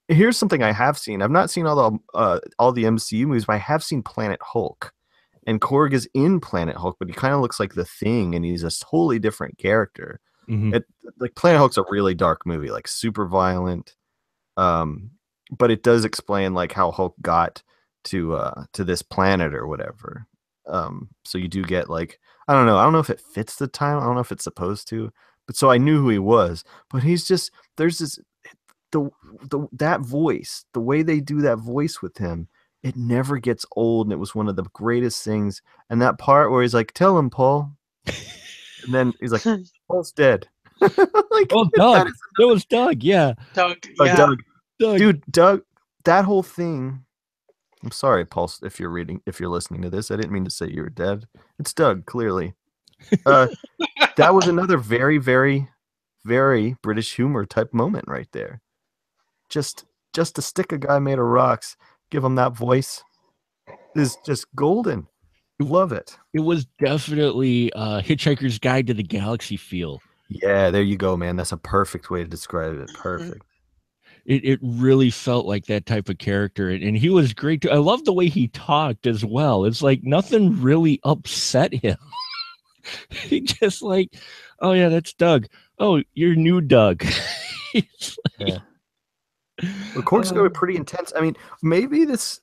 here's something I have seen. I've not seen all the uh all the MCU movies, but I have seen Planet Hulk. And Korg is in Planet Hulk, but he kind of looks like the thing and he's a totally different character. Mhm. It like Planet Hulk's a really dark movie, like super violent. Um but it does explain like how Hulk got to uh to this planet or whatever. Um so you do get like I don't know, I don't know if it fits the time. I don't know if it's supposed to. But so I knew who he was, but he's just there's this the the that voice, the way they do that voice with him, it never gets old and it was one of the greatest things. And that part where he's like, "Tell him, Paul." and then he's like, "Paul's dead." like Oh, Doug. is- It was Doug. Yeah. Doug, uh, yeah. Doug, Doug. dude, Doug, that whole thing. I'm sorry, Paul, if you're reading, if you're listening to this, I didn't mean to say you were dead. It's Doug, clearly. Uh, that was another very, very, very British humor type moment right there. Just, just to stick a guy made of rocks, give him that voice, is just golden. You love it. It was definitely uh, Hitchhiker's Guide to the Galaxy feel. Yeah, there you go, man. That's a perfect way to describe it. Perfect. it, it really felt like that type of character and, and he was great too. i love the way he talked as well it's like nothing really upset him he just like oh yeah that's doug oh you're new doug like, Yeah. But Korg's Uh, going to be pretty intense. I mean, maybe this,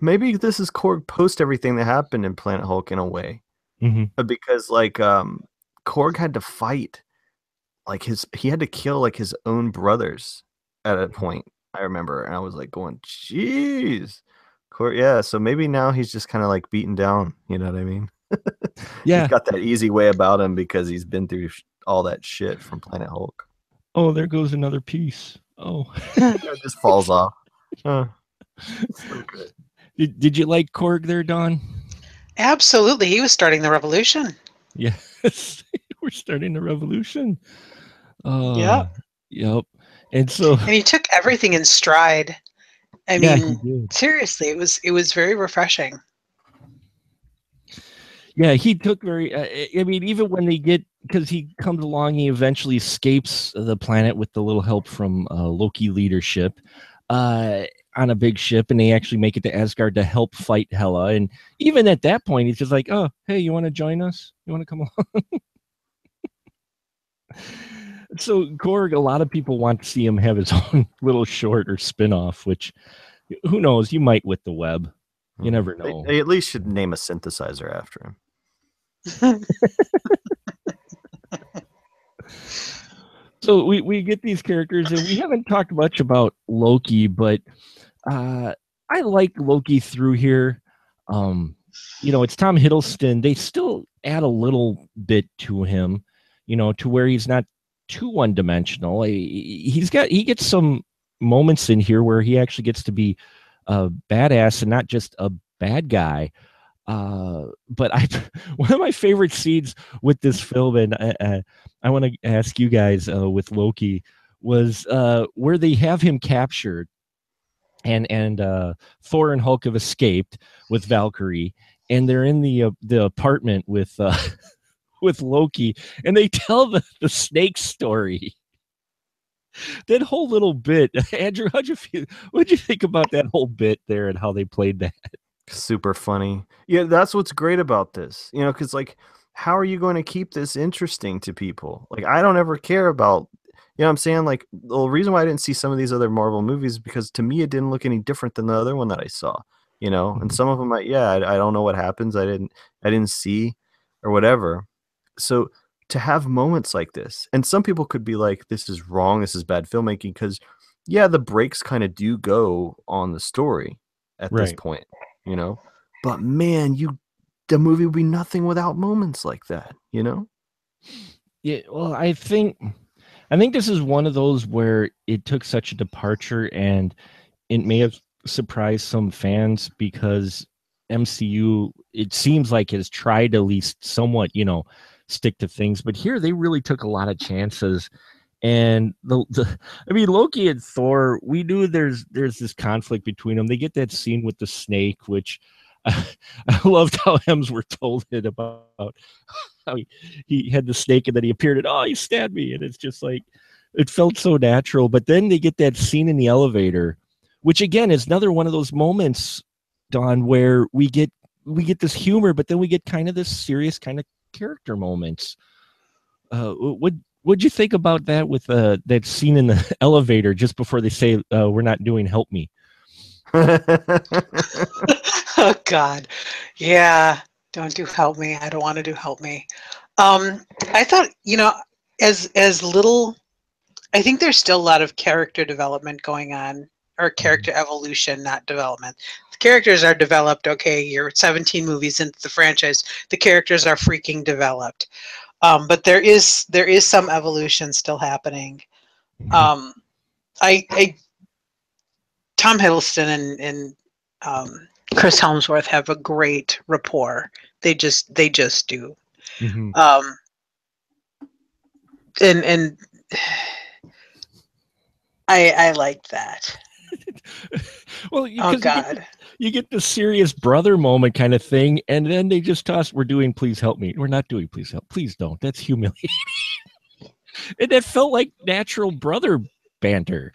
maybe this is Korg post everything that happened in Planet Hulk in a way, mhm. Uh, because like um, Korg had to fight, like his he had to kill like his own brothers at a point. I remember, and I was like going, "Jeez, Korg." Yeah, so maybe now he's just kind of like beaten down. You know what I mean? yeah He's got that easy way about him because he's been through all that shit from Planet Hulk. oh there goes another piece oh it just falls off. Uh, so good. did, did you like korg there Dawn Absolutely. He was starting the revolution. yes we're starting the revolution uh, Yeah. yep and so And he took everything in stride. I yeah, mean, seriously, it was it was very refreshing. Yeah, he took very. Uh, I- I mean, even when they get because he comes along, he eventually escapes the planet with the little help from uh, Loki leadership uh, on a big ship, and they actually make it to Asgard to help fight Hela. And even at that point, he's just like, "Oh, hey, you want to join us? You want to come along?" so Korg, a lot of people want to see him have his own little short or spin-off, which who knows? You might with the web. You never They, know. they at least should name a synthesizer after him. so we, we get these characters and we haven't talked much about loki but uh i like loki through here. Um you know it's tom hiddleston. They still add a little bit to him you know to where he's not too one-dimensional. He- he's got he gets some moments in here where he actually gets to be a badass and not just a bad guy uh but i one of my favorite scenes with this film and uh, uh, I want to ask you guys uh, with Loki was uh, where they have him captured, and and uh, Thor and Hulk have escaped with Valkyrie, and they're in the uh, the apartment with uh, with Loki, and they tell the, the snake story. That whole little bit, Andrew, how'd you feel? What'd you think about that whole bit there and how they played that? Super funny. Yeah, that's what's great about this. You know, because like, how are you going to keep this interesting to people? Like, I don't ever care about. You know what I'm saying? Like, the reason why I didn't see some of these other Marvel movies is because to me it didn't look any different than the other one that I saw. You know, and mm-hmm. some of them, I, yeah, I, I don't know what happens. I didn't, I didn't see, or whatever. So to have moments like this, and some people could be like, "This is wrong. This is bad filmmaking," because yeah, the breaks kind of do go on the story at this point you know but man you the movie would be nothing without moments like that you know Yeah, well, I think I think this is one of those where it took such a departure and it may have surprised some fans because MCU it seems like has tried at least somewhat, you know, stick to things, but here they really took a lot of chances. And the, the I mean Loki and Thor, we knew there's there's this conflict between them. They get that scene with the snake, which I loved how Hemsworth told it about how he, he had the snake and then he appeared and oh he stabbed me. And it's just like it felt so natural. But then they get that scene in the elevator which again is another one of those moments Dawn where we get we get this humor but then we get kind of this serious kind of character moments. Uh what what'd you think about that with uh that scene in the elevator just before they say uh, we're not doing help me oh God, yeah. Don't do help me. I don't want to do help me. Um, I thought you know, as as little, I think there's still a lot of character development going on, or character evolution, not development. The characters are developed. Okay, you're 17 movies into the franchise. The characters are freaking developed. Um, but there is there is some evolution still happening. Um, I, I Tom Hiddleston and and um, Chris Hemsworth have a great rapport. They just they just do. Um, and and I I like that. well you, Oh God. You get the serious brother moment kind of thing, and then they just toss, "We're doing, please help me." We're not doing, please help. Please don't. That's humiliating. and that felt like natural brother banter.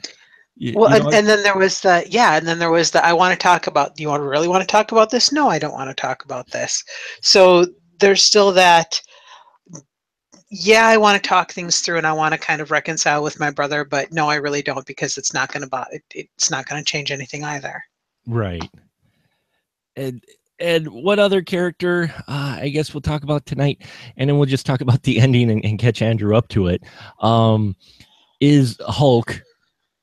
Y- Well, you and, and then there was the yeah, and then there was the I want to talk about. Do you want to really want to talk about this? No, I don't want to talk about this. So there's still that. Yeah, I want to talk things through, and I want to kind of reconcile with my brother, but no, I really don't because it's not going to it, it's not going to change anything either. right. And and what other character? Uh, I guess we'll talk about tonight, and then we'll just talk about the ending and, and catch Andrew up to it. Um, is Hulk,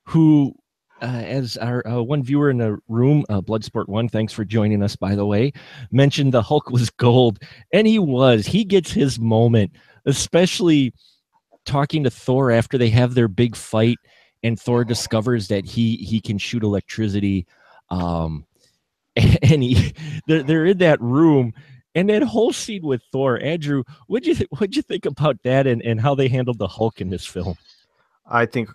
who uh, as our uh, one viewer in the room, uh, Bloodsport One, thanks for joining us. By the way, mentioned the Hulk was gold, and he was. He gets his moment, especially talking to Thor after they have their big fight, and Thor discovers that he he can shoot electricity. Um, and he they're, they're in that room. And that whole scene with Thor, Andrew, what'd you th- what'd you think about that and, and how they handled the Hulk in this film? i think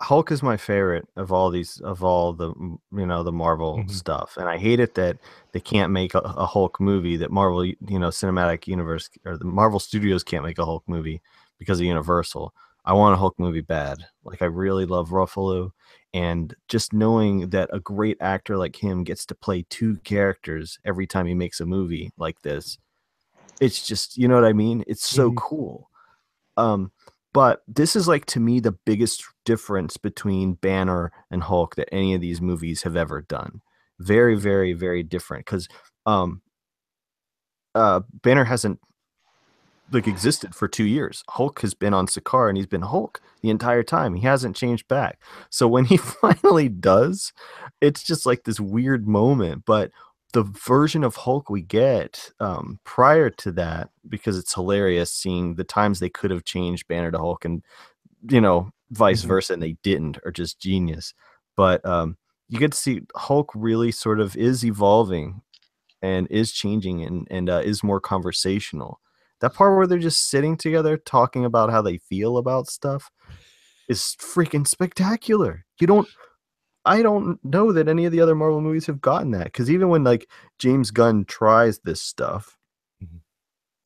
hulk is my favorite of all these of all the you know the marvel Mhm. stuff and i hate it that they can't make a, a hulk movie that marvel you know cinematic universe or the marvel studios can't make a hulk movie because of universal i want a hulk movie bad like i really love ruffalo and just knowing that a great actor like him gets to play two characters every time he makes a movie like this it's just you know what i mean? It's so Mhm. cool. Um but this is like to me the biggest difference between banner and hulk that any of these movies have ever done. Very very very different because um uh banner hasn't like existed for two years. Hulk has been on Sakaar and he's been hulk the entire time. He hasn't changed back. So when he finally does it's just like this weird moment. But the version of hulk we get um prior to that because it's hilarious seeing the times they could have changed banner to hulk and you know vice Mhm. versa and they didn't are just genius. But um you get to see hulk really sort of is evolving and is changing and and uh, is more conversational that part where they're just sitting together talking about how they feel about stuff is freaking spectacular you don't i don't know that any of the other marvel movies have gotten that because even when like james gunn tries this stuff Mhm.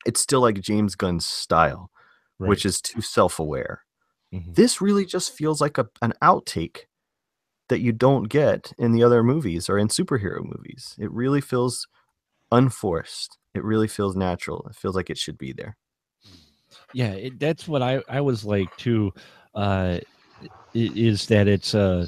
it's still like James Gunn's style, which is too self-aware. Mhm. This really just feels like a an outtake that you don't get in the other movies or in superhero movies. It really feels unforced. It really feels natural. It feels like it should be there. yeah it, that's what i i was like too uh is that it's uh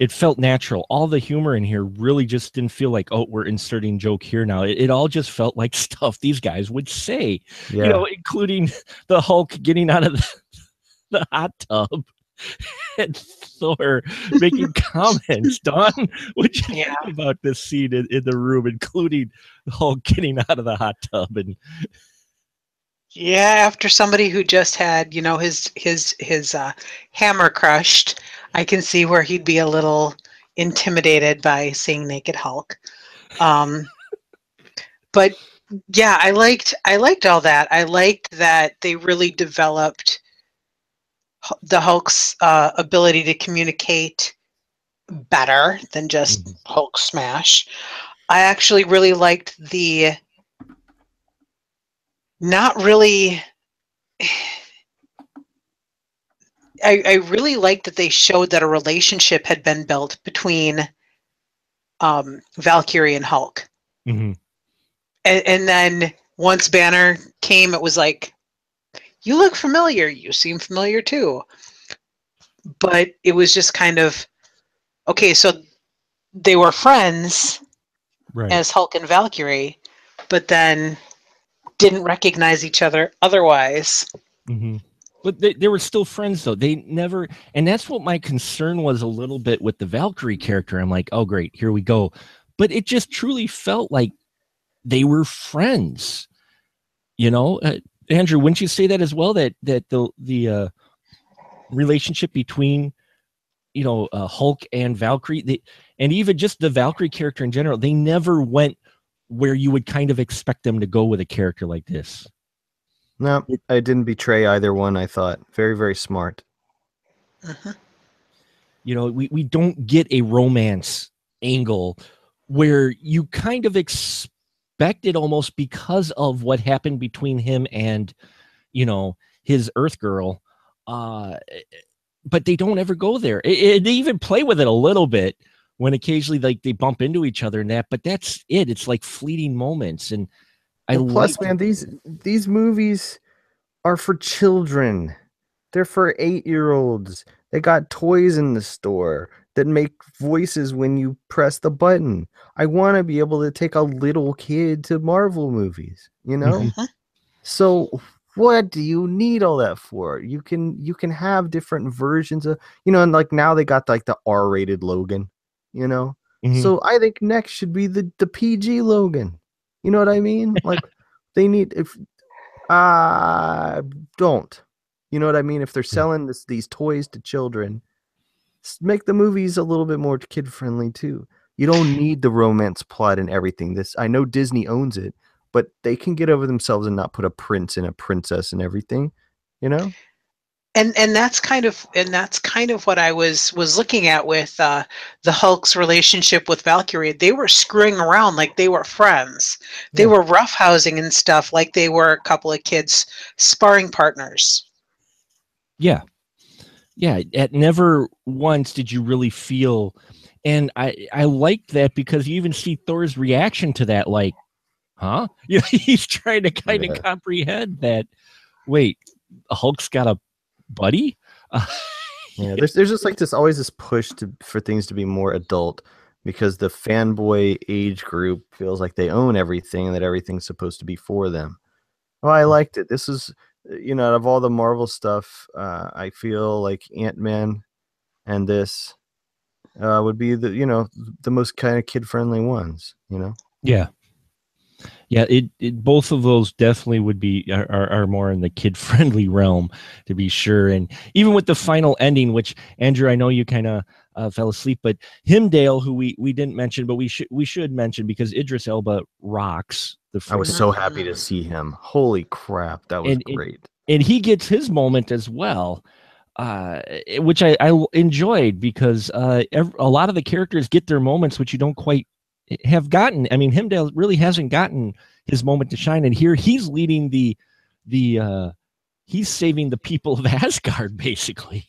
it felt natural all the humor in here really just didn't feel like oh we're inserting joke here now it, it all just felt like stuff these guys would say Yeah. you know including the hulk getting out of the, the hot tub and thor making comments Dawn what you Yeah. think about this scene in, in the room including the hulk getting out of the hot tub and Yeah, after somebody who just had, you know, his his his uh, hammer crushed, I can see where he'd be a little intimidated by seeing naked Hulk. Um, but yeah, I liked I liked all that. I liked that they really developed the Hulk's uh, ability to communicate better than just Mhm. Hulk smash. I actually really liked the not really I, I really liked that they showed that a relationship had been built between um, Valkyrie and Hulk. Mhm. And, and then once Banner came, it was like, you look familiar. You seem familiar too. But it was just kind of, okay, so they were friends right as Hulk and Valkyrie, but then didn't recognize each other otherwise. hmm But they, they were still friends though. They never, and that's what my concern was a little bit with the Valkyrie character. I'm like, oh great, here we go. But it just truly felt like they were friends. You know, uh, Andrew, wouldn't you say that as well? That that the the uh, relationship between you know uh, Hulk and Valkyrie, they, and even just the Valkyrie character in general, they never went where you would kind of expect them to go with a character like this. No, I didn't betray either one. I thought very, very smart. you know we, we don't get a romance angle where you kind of expect it almost because of what happened between him and you know his earth girl uh but they don't ever go there it, it- they even play with it a little bit when occasionally like they bump into each other and that but that's it it's like fleeting moments and i And plus, like man, these these movies are for children. They're for eight year olds. They got toys in the store that make voices when you press the button. I want to be able to take a little kid to Marvel movies, you know? Mhm. Mhm. So what do you need all that for? You can you can have different versions of you know, and like now they got like the R-rated Logan, you know? Mhm. So I think next should be the the PG Logan. You know what I mean? Like they need if uh don't. You know what I mean? If they're selling this, these toys to children, s- make the movies a little bit more kid friendly too. You don't need the romance plot and everything. This I know Disney owns it, but they can get over themselves and not put a prince and a princess and everything. You know? and and that's kind of and that's kind of what I was was looking at with uh, the Hulk's relationship with Valkyrie. They were screwing around like they were friends. They Yeah. were roughhousing and stuff like they were a couple of kids sparring partners. Yeah. Yeah. At never once did you really feel and I I liked that because you even see Thor's reaction to that, like, huh? You know, he's trying to kind Yeah. of comprehend that. Wait, Hulk's got a buddy? Uh, Yeah, there's there's just like this always this push to for things to be more adult because the fanboy age group feels like they own everything and that everything's supposed to be for them. oh I liked it. This is you know, out of all the Marvel stuff, uh, I feel like Ant Man and this uh, would be the you know the most kind of kid friendly ones. You know, yeah. Yeah, it, it both of those definitely would be are, are, more in the kid friendly realm to be sure. And even with the final ending, which Andrew, I know you kind of uh, fell asleep, but Heimdall, who we we didn't mention, but we should we should mention because Idris Elba rocks. I was so happy to see him. Holy crap, that was And great. and he gets his moment as well uh which i i enjoyed because uh ev- a lot of the characters get their moments which you don't quite have gotten i mean Heimdall really hasn't gotten his moment to shine. And here he's leading the the uh he's saving the people of Asgard basically.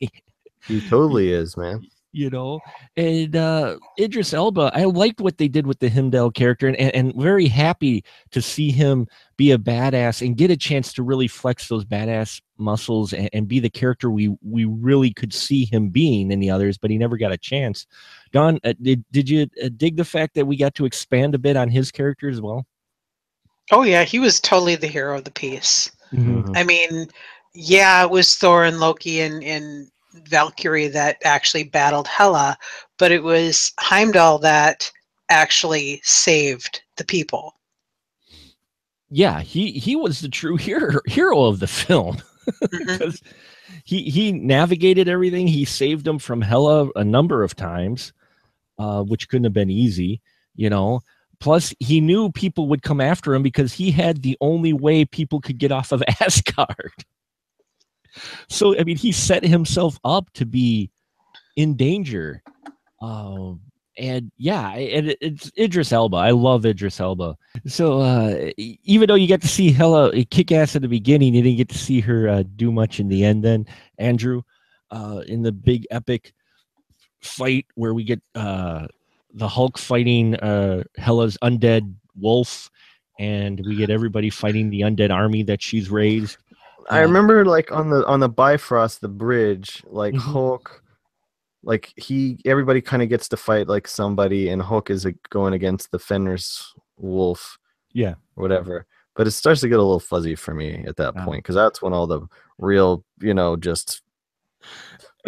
He totally is, man. You know and uh idris elba i liked what they did with the Heimdall character and, and, and very happy to see him be a badass and get a chance to really flex those badass muscles and, and be the character we we really could see him being in the others but he never got a chance Dawn uh, did, did you uh, dig the fact that we got to expand a bit on his character as well Oh yeah, he was totally the hero of the piece. Mhm. I mean, yeah, it was Thor and Loki and, and Valkyrie that actually battled Hela, but it was Heimdall that actually saved the people. yeah he he was the true hero hero of the film because he he navigated everything. He saved them from Hela a number of times, uh, which couldn't have been easy, you know. Plus, he knew people would come after him because he had the only way people could get off of Asgard. So, I mean, he set himself up to be in danger. Um, and yeah, and it- it's Idris Elba. I love Idris Elba. So uh, even though you get to see Hela kick ass at the beginning, you didn't get to see her uh, do much in the end. Then Andrew, uh, in the big epic fight where we get uh, the Hulk fighting uh, Hela's undead wolf, and we get everybody fighting the undead army that she's raised. I remember like on the on the Bifrost, the bridge, like Mhm. Hulk, like he everybody kind of gets to fight like somebody, and Hulk is like, going against the Fenris wolf, Yeah. whatever. But it starts to get a little fuzzy for me at that Wow. point because that's when all the real, you know, just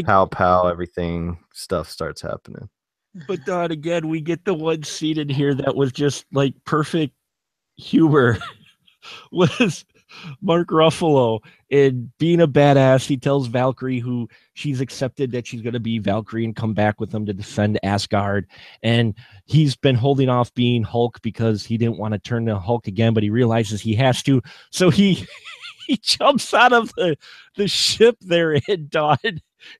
pow pow everything stuff starts happening. But Dawn, again, we get the one scene in here that was just like perfect humor. was Mark Ruffalo and being a badass. He tells Valkyrie, who she's accepted that she's going to be Valkyrie and come back with them to defend Asgard. And he's been holding off being Hulk because he didn't want to turn to Hulk again, but he realizes he has to. So he he jumps out of the the ship they're in, Dawn.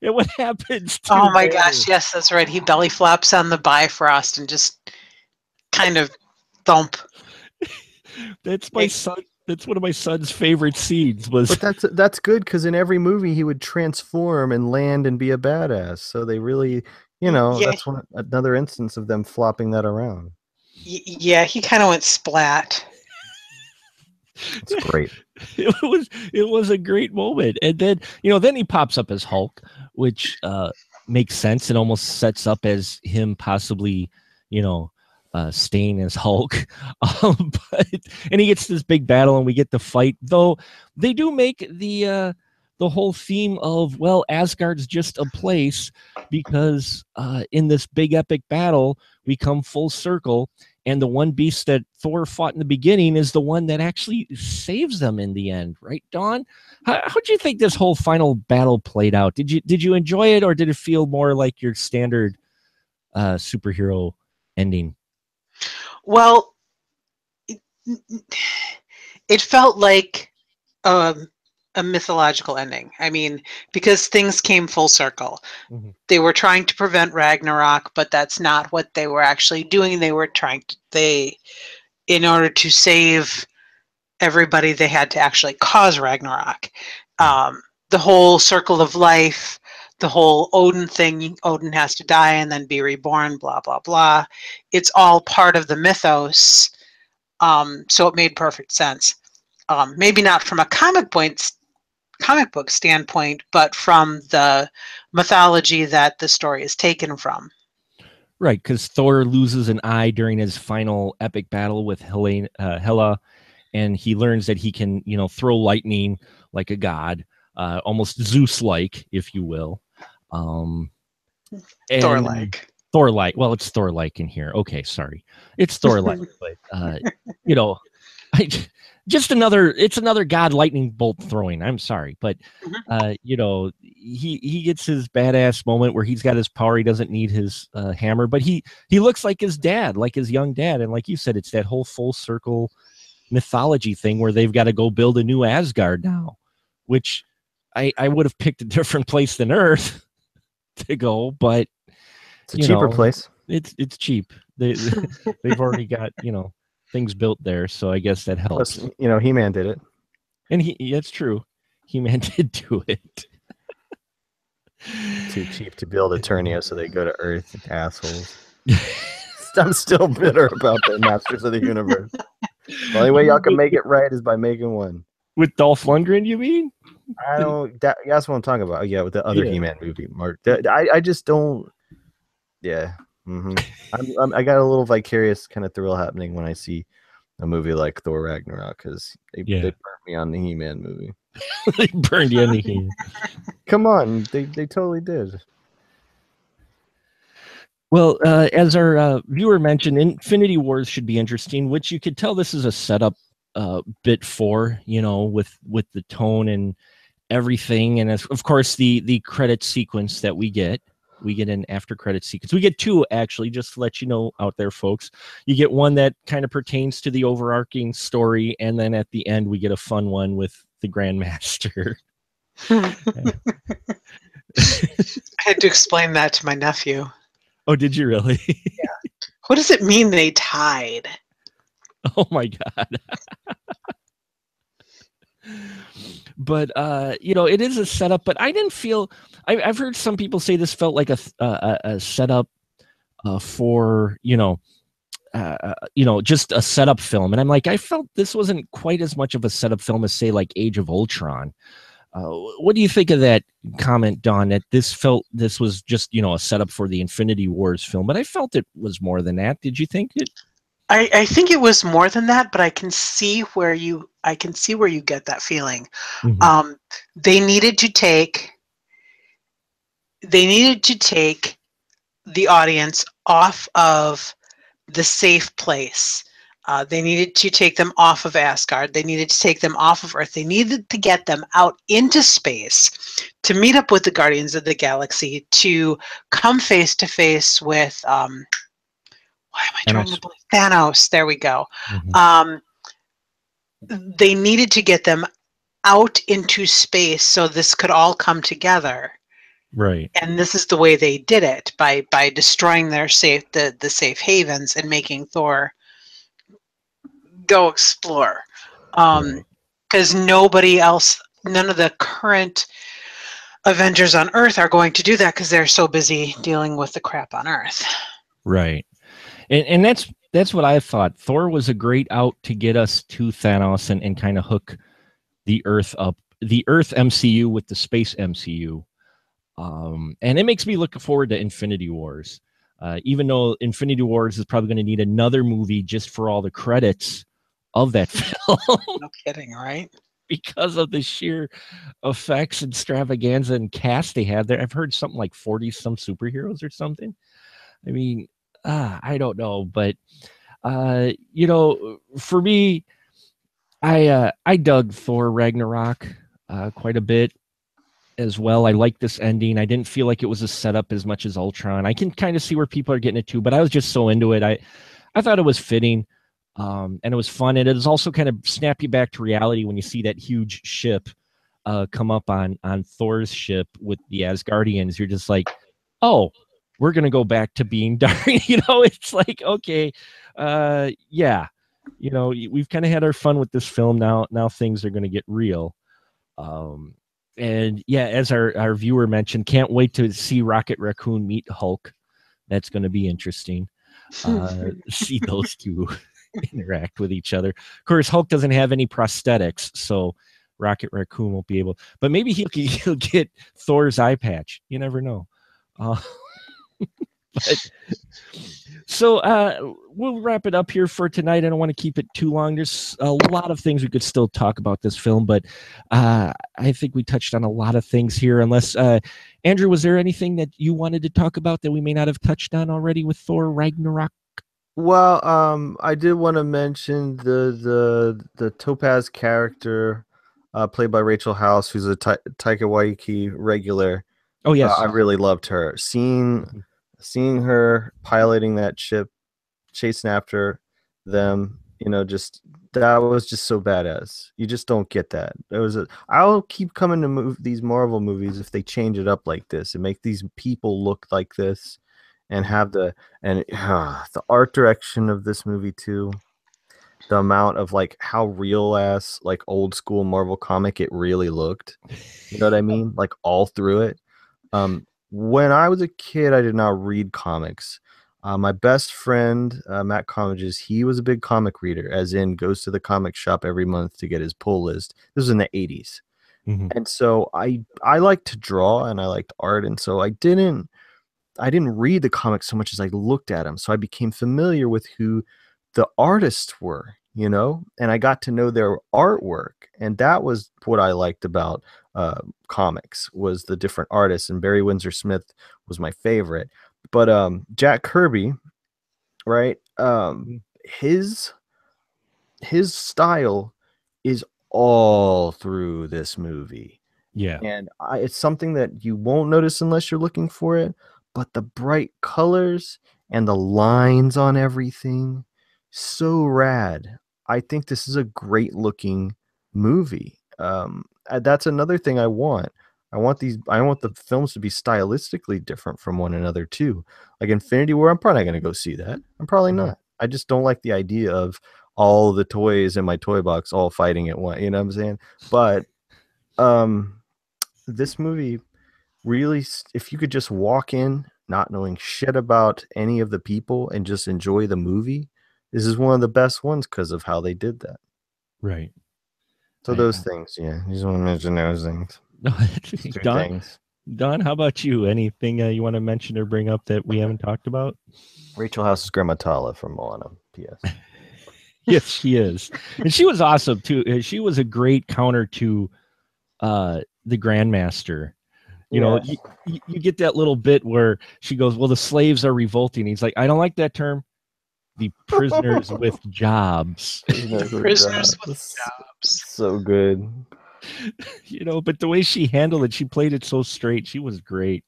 And what happens? To Oh my gosh, yes, that's right. He belly flops on the Bifrost and just kind of thump. That's my son. That's one of my son's favorite scenes. Was But that's that's good because in every movie he would transform and land and be a badass. So they really, you know, Yeah. that's one another instance of them flopping that around. Y- yeah, he kind of went splat. It's great. it was it was a great moment, and then you know then he pops up as Hulk, which uh, makes sense and almost sets up as him possibly you know uh, staying as Hulk. Um, but and he gets this big battle, and we get the fight. Though they do make the uh, the whole theme of well Asgard's just a place because uh, in this big epic battle we come full circle and the one beast that Thor fought in the beginning is the one that actually saves them in the end, right, Dawn? How how do you think this whole final battle played out? Did you did you enjoy it, or did it feel more like your standard uh, superhero ending? Well, it, it felt like um, a mythological ending. I mean, because things came full circle. Mhm. They were trying to prevent Ragnarok, but that's not what they were actually doing. They were trying to, they, in order to save everybody, they had to actually cause Ragnarok. Um, the whole circle of life, the whole Odin thing, Odin has to die and then be reborn, blah, blah, blah. It's all part of the mythos um, so it made perfect sense. Um, maybe not from a comic points comic book standpoint but from the mythology that the story is taken from. Right, because Thor loses an eye during his final epic battle with Helene, uh, Hela, and he learns that he can, you know, throw lightning like a god, uh, almost Zeus-like, if you will. Um, Thor-like. Thor like. Well, it's Thor like in here. Okay, sorry. It's Thor like, but uh, you know, I, just another. It's another god lightning bolt throwing. I'm sorry, but Mhm. uh, you know, he he gets his badass moment where he's got his power. He doesn't need his uh, hammer, but he he looks like his dad, like his young dad, and like you said, it's that whole full circle mythology thing where they've got to go build a new Asgard now, which I I would have picked a different place than Earth to go, but It's a cheaper know, place. it's it's cheap. They they've already got you know things built there, so I guess that helps. Plus, you know, He Man did it. And he that's true. He Man did do it. Too cheap to build Eternia, so they go to Earth. Assholes. I'm still bitter about the Masters of the Universe. The only way y'all can make it right is by making one. With Dolph Lundgren, you mean? I don't. That, that's what I'm talking about. Yeah, with the other Yeah. He-Man movie, Mark. That- I, I just don't. Yeah. hmm I'm, I'm, I got a little vicarious kind of thrill happening when I see a movie like Thor Ragnarok because they, Yeah. they burnt me on the He-Man movie. they burned you in the heat. Come on, they they totally did. Well, uh, as our uh, viewer mentioned, Infinity Wars should be interesting, which you could tell this is a setup uh, bit for, you know, with with the tone and everything, and of course the the credit sequence that we get. We get an after credit sequence. We get two actually, just to let you know out there, folks. You get one that kind of pertains to the overarching story, and then at the end we get a fun one with the Grandmaster. I had to explain that to my nephew. oh, did you really? Yeah. What does it mean they tied? Oh my god. but uh you know it is a setup but i didn't feel I, i've heard some people say this felt like a uh, a, a setup uh, for you know uh, uh, you know just a setup film. And i'm like i felt this wasn't quite as much of a setup film as say like age of ultron. Uh, what do you think of that comment Dawn that this felt this was just you know a setup for the infinity wars film but i felt it was more than that. Did you think it I, I think it was more than that, but I can see where you I can see where you get that feeling. Mhm. Um, they needed to take they needed to take the audience off of the safe place. Uh, they needed to take them off of Asgard. They needed to take them off of Earth. They needed to get them out into space to meet up with the Guardians of the Galaxy, to come face to face with um, why am I drawing a blank? Thanos. There we go. Mhm. Um, they needed to get them out into space so this could all come together right and this is the way they did it by by destroying their safe the the safe havens and making thor go explore um Right. because nobody else none of the current avengers on earth are going to do that because they're so busy dealing with the crap on earth Right. And and that's that's what I thought. Thor was a great out to get us to Thanos and, and kind of hook the Earth up, the Earth MCU with the space MCU. Um, and it makes me look forward to Infinity Wars. Uh, even though Infinity Wars is probably going to need another movie just for all the credits of that film no kidding right because of the sheer effects and extravaganza and cast they had there. I've heard something like 40 some superheroes or something. I mean, ah, I don't know, but uh, you know, for me, I uh, I dug Thor Ragnarok uh, quite a bit as well. I like this ending. I didn't feel like it was a setup as much as Ultron. I can kind of see where people are getting it to, but I was just so into it. I I thought it was fitting. Um, and it was fun. And it is also kind of snap you back to reality when you see that huge ship uh, come up on on Thor's ship with the Asgardians. You're just like, oh, we're gonna go back to being dark. you know, it's like okay, uh, yeah, you know, we've kind of had our fun with this film. Now, now things are gonna get real. Um, and yeah, as our our viewer mentioned, can't wait to see Rocket Raccoon meet Hulk. That's going to be interesting. Uh, see those two interact with each other. Of course, Hulk doesn't have any prosthetics, so Rocket Raccoon won't be able. But maybe he'll he'll get Thor's eye patch. You never know. Uh, but so uh, we'll wrap it up here for tonight. I don't want to keep it too long. There's a lot of things we could still talk about this film, but uh, I think we touched on a lot of things here. Unless uh, Andrew, was there anything that you wanted to talk about that we may not have touched on already with Thor Ragnarok? Well, um, I did want to mention the the the Topaz character, uh, played by Rachel House, who's a Ta- Taika Waititi regular. Oh yes, Uh, I really loved her. Seeing seeing her piloting that ship, chasing after them, you know, just that was just so badass. You just don't get that. There was a. I'll keep coming to move these Marvel movies if they change it up like this and make these people look like this, and have the and uh, the art direction of this movie too. the amount of like how real ass like old school Marvel comic it really looked. You know what I mean? Like all through it. Um, when I was a kid, I did not read comics. Uh, my best friend, uh, Matt Comages, he was a big comic reader, as in goes to the comic shop every month to get his pull list. This was in the 80s. Mhm. And so I I like to draw and I liked art. And so I didn't I didn't read the comics so much as I looked at them. So I became familiar with who the artists were, you know, and I got to know their artwork. And that was what I liked about uh, comics was the different artists. And Barry Windsor Smith was my favorite. But um, Jack Kirby, right? Um, his his style is all through this movie Yeah. and I, it's something that you won't notice unless you're looking for it but the bright colors and the lines on everything so rad i think this is a great looking movie um that's another thing i want. I want these i want the films to be stylistically different from one another too. Like infinity war i'm probably not going to go see that. I'm probably Mhm. not. I just don't like the idea of all the toys in my toy box all fighting at once you know what i'm saying? But um this movie really, if you could just walk in not knowing shit about any of the people and just enjoy the movie this is one of the best ones because of how they did that Right. so Right. those things yeah you just want to mention those things Dawn, things. Dawn, how about you? Anything uh, you want to mention or bring up that we haven't talked about? rachel house's grandma tala from moana ps yes, she is, and she was awesome too. Uh, She was a great counter to uh, the Grandmaster. You know, you, you get that little bit where she goes, "Well, the slaves are revolting." He's like, "I don't like that term." The prisoners with jobs, Prisoners with That's jobs. so good you know. But the way she handled it, she played it so straight. She was great.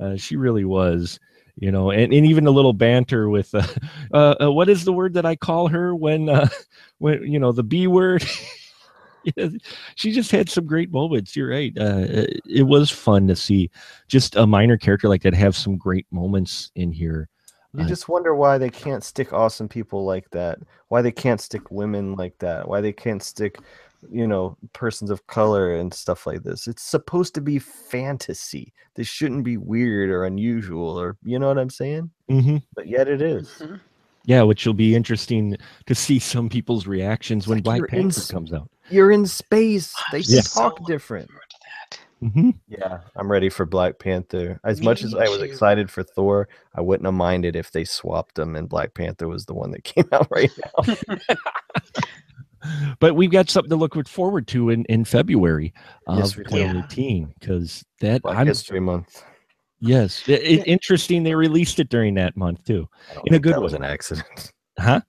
Uh, she really was. You know, and, and even a little banter with uh, uh, uh, what is the word that I call her when uh, when you know the B word. She just had some great moments. You're right. Uh, it, it was fun to see just a minor character like that have some great moments in here. You Uh, just wonder why they can't stick awesome people like that. Why they can't stick women like that. Why they can't stick, you know, persons of color and stuff like this. It's supposed to be fantasy. This shouldn't be weird or unusual or you know what I'm saying? Mhm. But yet it is. Mhm. Yeah, which will be interesting to see some people's reactions when like Black you're in Panther comes out. You're in space. They I'm so talk different. Forward to that. hmm Yeah, I'm ready for Black Panther. As Me much as I was too. excited for Thor, I wouldn't have minded if they swapped them and Black Panther was the one that came out right now. But we've got something to look forward to in, in February of Yes, 2018 because that Black I'm History Month. yes, it, it- interesting. They released it during that month too, I don't In a good that was an accident. huh?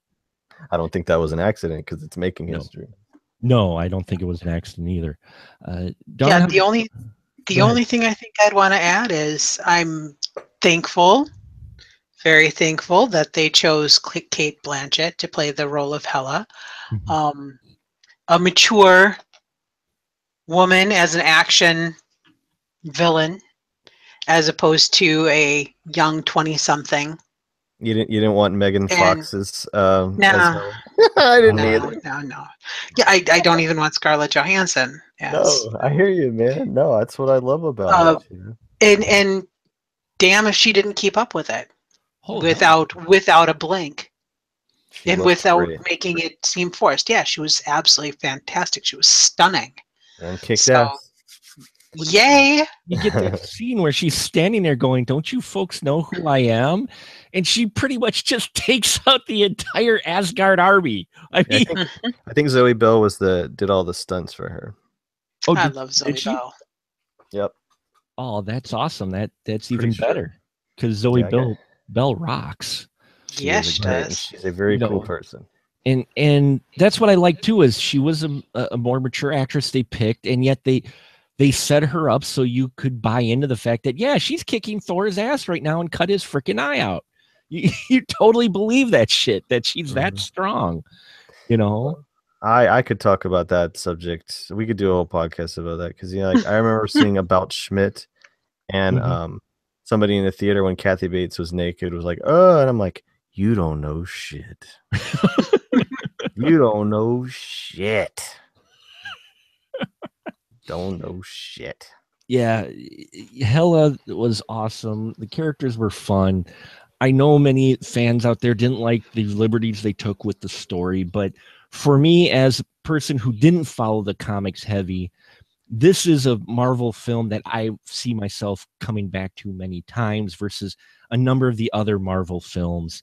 I don't think that was an accident because it's making No. history. No, I don't think it was an accident either. Uh, Dawn, yeah, the only the only thing I think I'd want to add is I'm thankful, very thankful that they chose Cate Blanchett to play the role of Hela, Mhm. um, a mature woman as an action villain, as opposed to a young twenty something. You didn't. You didn't want Megan And- Fox's. Um, No. Helen? I didn't No, either. no, no. Yeah, I, I don't even want Scarlett Johansson as No, I hear you, man. No, that's what I love about Uh, it. you and and damn if she didn't keep up with it Oh, without without a blink She and without great making it seem forced. Yeah, she was absolutely fantastic. She was stunning. and kicked so- ass. Yay! you get that scene where she's standing there going, "Don't you folks know who I am?" And she pretty much just takes out the entire Asgard army. I I mean, think, I think Zoe Bell was the did all the stunts for her. oh, I did- love Zoe did she? Bell. Yep. oh, that's awesome. That that's even sure. better because Zoe Yeah, Bell Bell rocks. She Yes, is a she great- does. She's a very No. cool person. and and that's what I like too is she was a, a more mature actress they picked, and yet they they set her up so you could buy into the fact that yeah, she's kicking Thor's ass right now and cut his freaking eye out. You, you totally believe that shit that she's that Mhm. strong, you know. I I could talk about that subject. We could do a whole podcast about that because you know, like I remember seeing about Schmidt and Mhm. um somebody in the theater when Kathy Bates was naked was like, oh, and I'm like, you don't know shit. You don't know shit. Don't know shit. yeah, Hela was awesome. The characters were fun. I know many fans out there didn't like the liberties they took with the story, but for me, as a person who didn't follow the comics heavy, this is a Marvel film that I see myself coming back to many times versus a number of the other Marvel films.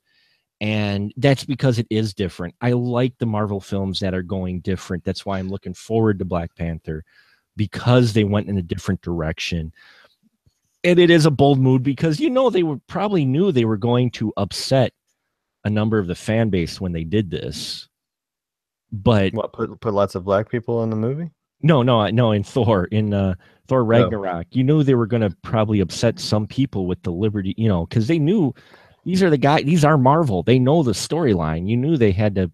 And that's because it is different. I like the Marvel films that are going different. That's why I'm looking forward to Black Panther because they went in a different direction. And it is a bold move because you know they were probably knew they were going to upset a number of the fan base when they did this. But What put put lots of black people in the movie? no, no, no. In Thor, in uh, Thor Ragnarok, you knew they were going to probably upset some people with the Liberty, you know, because they knew these are the guys. These are Marvel. They know the storyline. You knew they had to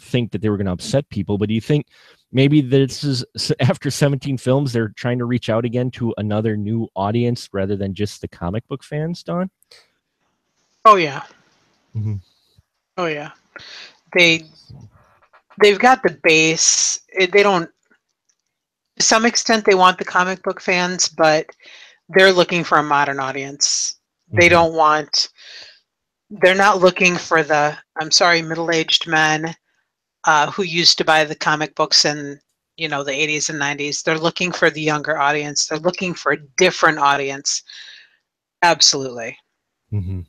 think that they were going to upset people. But do you think maybe this is after 17 films, they're trying to reach out again to another new audience rather than just the comic book fans? Dawn. Oh yeah. Mhm. Oh yeah. They they've got the base. They don't to some extent they want the comic book fans, but they're looking for a modern audience. They Mhm. don't want they're not looking for the I'm sorry, middle-aged men uh, who used to buy the comic books in you know the 80s and 90s. They're looking for the younger audience. They're looking for a different audience. Absolutely. hmm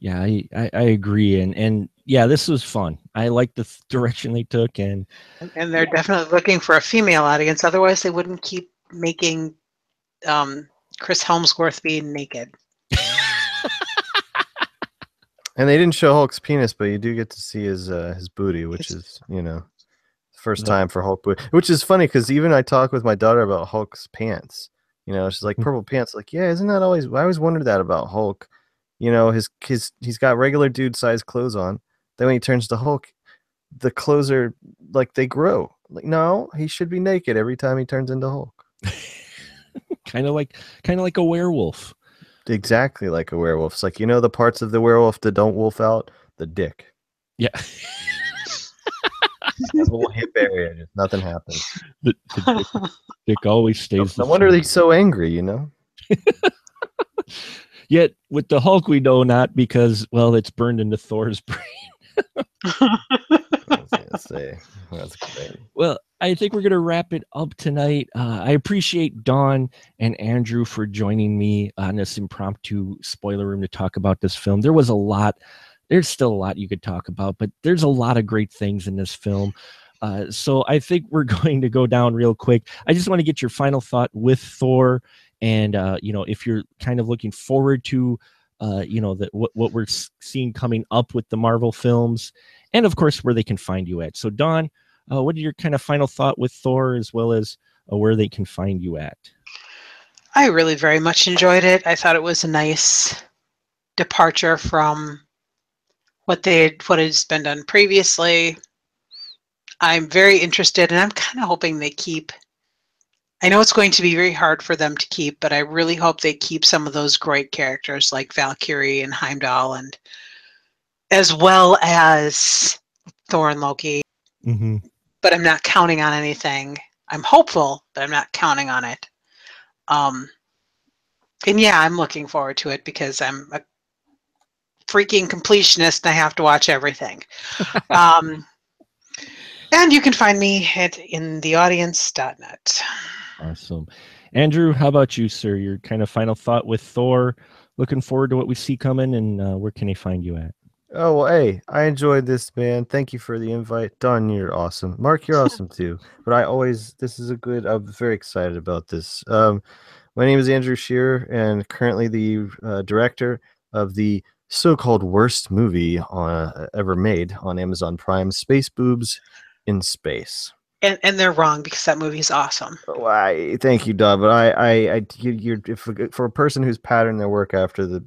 Yeah, I, I, I agree, and and yeah, this was fun. I like the th- direction they took, and And they're definitely looking for a female audience. Otherwise, they wouldn't keep making um, Chris Hemsworth being naked. And they didn't show Hulk's penis, but you do get to see his uh, his booty, which is you know, first No. time for Hulk booty. Which is funny because even I talk with my daughter about Hulk's pants. You know, she's like Mm. purple pants. Like, yeah, isn't that always? I always wondered that about Hulk. You know, his his he's got regular dude size clothes on. Then when he turns to Hulk, the clothes are like they grow. Like, no, he should be naked every time he turns into Hulk. kind of like kind of like a werewolf. Exactly like a werewolf. It's like you know the parts of the werewolf that don't wolf out, the dick. Yeah, That little hip area, just nothing happens. the, the dick, dick always stays. No the wonder same. he's so angry, you know. Yet with the Hulk, we know not because well, it's burned into Thor's brain. Gonna say, that's great. Well, I think we're going to wrap it up tonight. Uh, I appreciate Dawn and Andrew for joining me on this impromptu spoiler room to talk about this film. There was a lot, there's still a lot you could talk about, but there's a lot of great things in this film. Uh, so I think we're going to go down real quick. I just want to get your final thought with Thor, and uh, you know, if you're kind of looking forward to, uh, you know, that what what we're seeing coming up with the Marvel films, and of course where they can find you at. So Dawn, uh, what are your kind of final thought with Thor, as well as uh, where they can find you at? I really very much enjoyed it. I thought it was a nice departure from what they had, what has been done previously. I'm very interested, and I'm kind of hoping they keep. I know it's going to be very hard for them to keep, but I really hope they keep some of those great characters like Valkyrie and Heimdall, and as well as Thor and Loki. Mm-hmm. But I'm not counting on anything. I'm hopeful, but I'm not counting on it. Um, and yeah, I'm looking forward to it because I'm a freaking completionist and I have to watch everything. um, and you can find me at intheaudience.net. Awesome. Andrew, how about you, sir? Your kind of final thought with Thor. Looking forward to what we see coming, and uh, where can they find you at? Oh well, hey, I enjoyed this, man. Thank you for the invite. Dawn, you're awesome. Mark, you're awesome too. But I always, this is a good. I'm very excited about this. Um, my name is Andrew Shearer, and currently the uh, director of the so-called worst movie on, ever made on Amazon Prime, Space Boobs in Space. And, and they're wrong because that movie is awesome. Why? Thank you, Dawn. But I, I, I you, you're if for a person who's patterned their work after the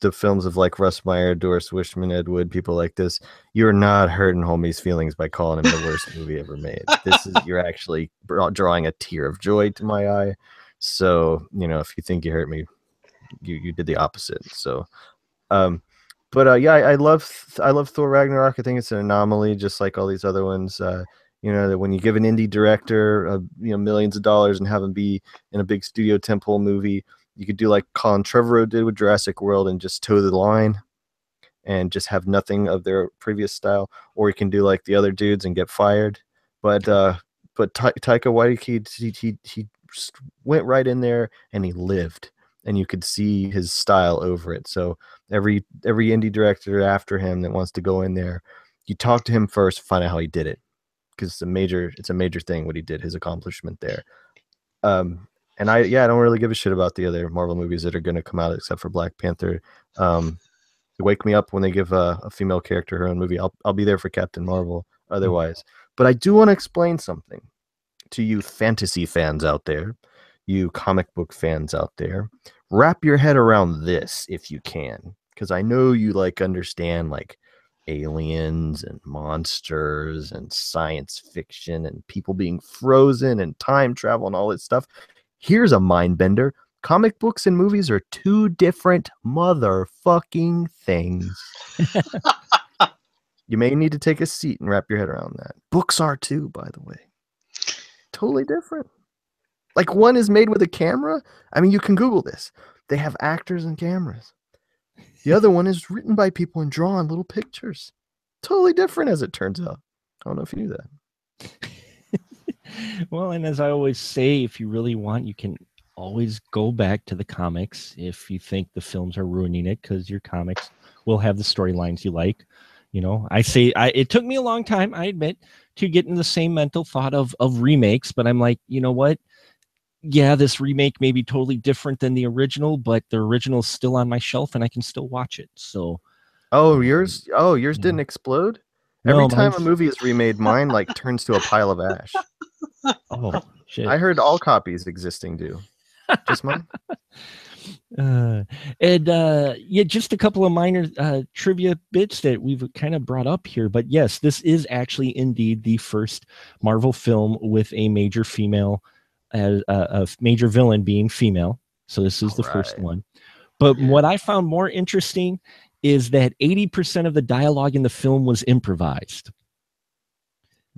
the films of like Russ Meyer, Doris Wishman, Ed Wood, people like this, you're not hurting homie's feelings by calling him the worst movie ever made. This is you're actually drawing a tear of joy to my eye. So you know, if you think you hurt me, you you did the opposite. So, um, but uh, yeah, I, I love I love Thor Ragnarok. I think it's an anomaly, just like all these other ones. Uh, you know that when you give an indie director uh, you know millions of dollars and have them be in a big studio temple movie, you could do like Colin Trevorrow did with Jurassic World and just toe the line and just have nothing of their previous style, or you can do like the other dudes and get fired. But uh, but Ta- Taika Waititi he, he he went right in there and he lived, and you could see his style over it. So every every indie director after him that wants to go in there, you talk to him first, find out how he did it, because it's a major it's a major thing what he did, his accomplishment there. Um, and I yeah, I don't really give a shit about the other Marvel movies that are going to come out except for Black Panther. Um, wake me up when they give a, a, female character her own movie. I'll I'll be there for Captain Marvel. Otherwise, but I do want to explain something to you fantasy fans out there, you comic book fans out there. Wrap your head around this if you can, because I know you like understand like aliens and monsters and science fiction and people being frozen and time travel and all this stuff. Here's a mind bender comic books and movies are two different motherfucking things. you may need to take a seat and wrap your head around that. Books are too, by the way. Totally different. Like one is made with a camera. I mean, you can Google this. They have actors and cameras. The other one is written by people and drawn little pictures. Totally different, as it turns out. I don't know if you knew that. Well, and as I always say, if you really want, you can always go back to the comics if you think the films are ruining it because your comics will have the storylines you like. You know i say I, it took me a long time i admit to get in the same mental thought of of remakes but i'm like you know what? Yeah this remake may be totally different than the original but the original is still on my shelf and i can still watch it. So oh um, yours oh yours yeah. didn't explode? Every no, time a movie is remade mine like turns to a pile of ash oh shit. i heard all copies existing do just mine. Uh, and uh, yeah, just a couple of minor uh, trivia bits that we've kind of brought up here. But yes, this is actually indeed the first Marvel film with a major female, as uh, a major villain being female. So this is All the right. first one. But yeah. what I found more interesting is that 80% of the dialogue in the film was improvised.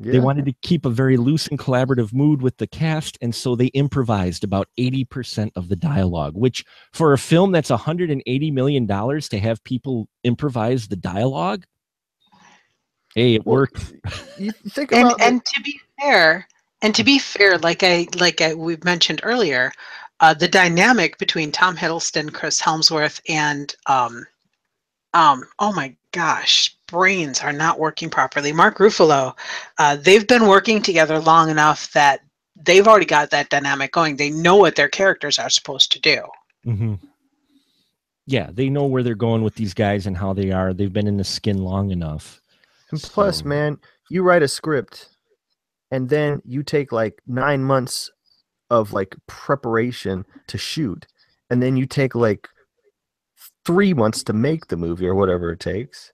Yeah. They wanted to keep a very loose and collaborative mood with the cast, and so they improvised about 80% of the dialogue, which for a film that's $180 million to have people improvise the dialogue, hey, it well, worked. You think and, and to be fair, and to be fair, like I like I, we mentioned earlier, uh, the dynamic between Tom Hiddleston, Chris Hemsworth, and um, um, oh my gosh, brains are not working properly. Mark Ruffalo, uh, they've been working together long enough that they've already got that dynamic going. They know what their characters are supposed to do. Mm-hmm. Yeah, they know where they're going with these guys and how they are. They've been in the skin long enough. And plus, so. man, you write a script and then you take like nine months of like preparation to shoot. And then you take like three months to make the movie or whatever it takes.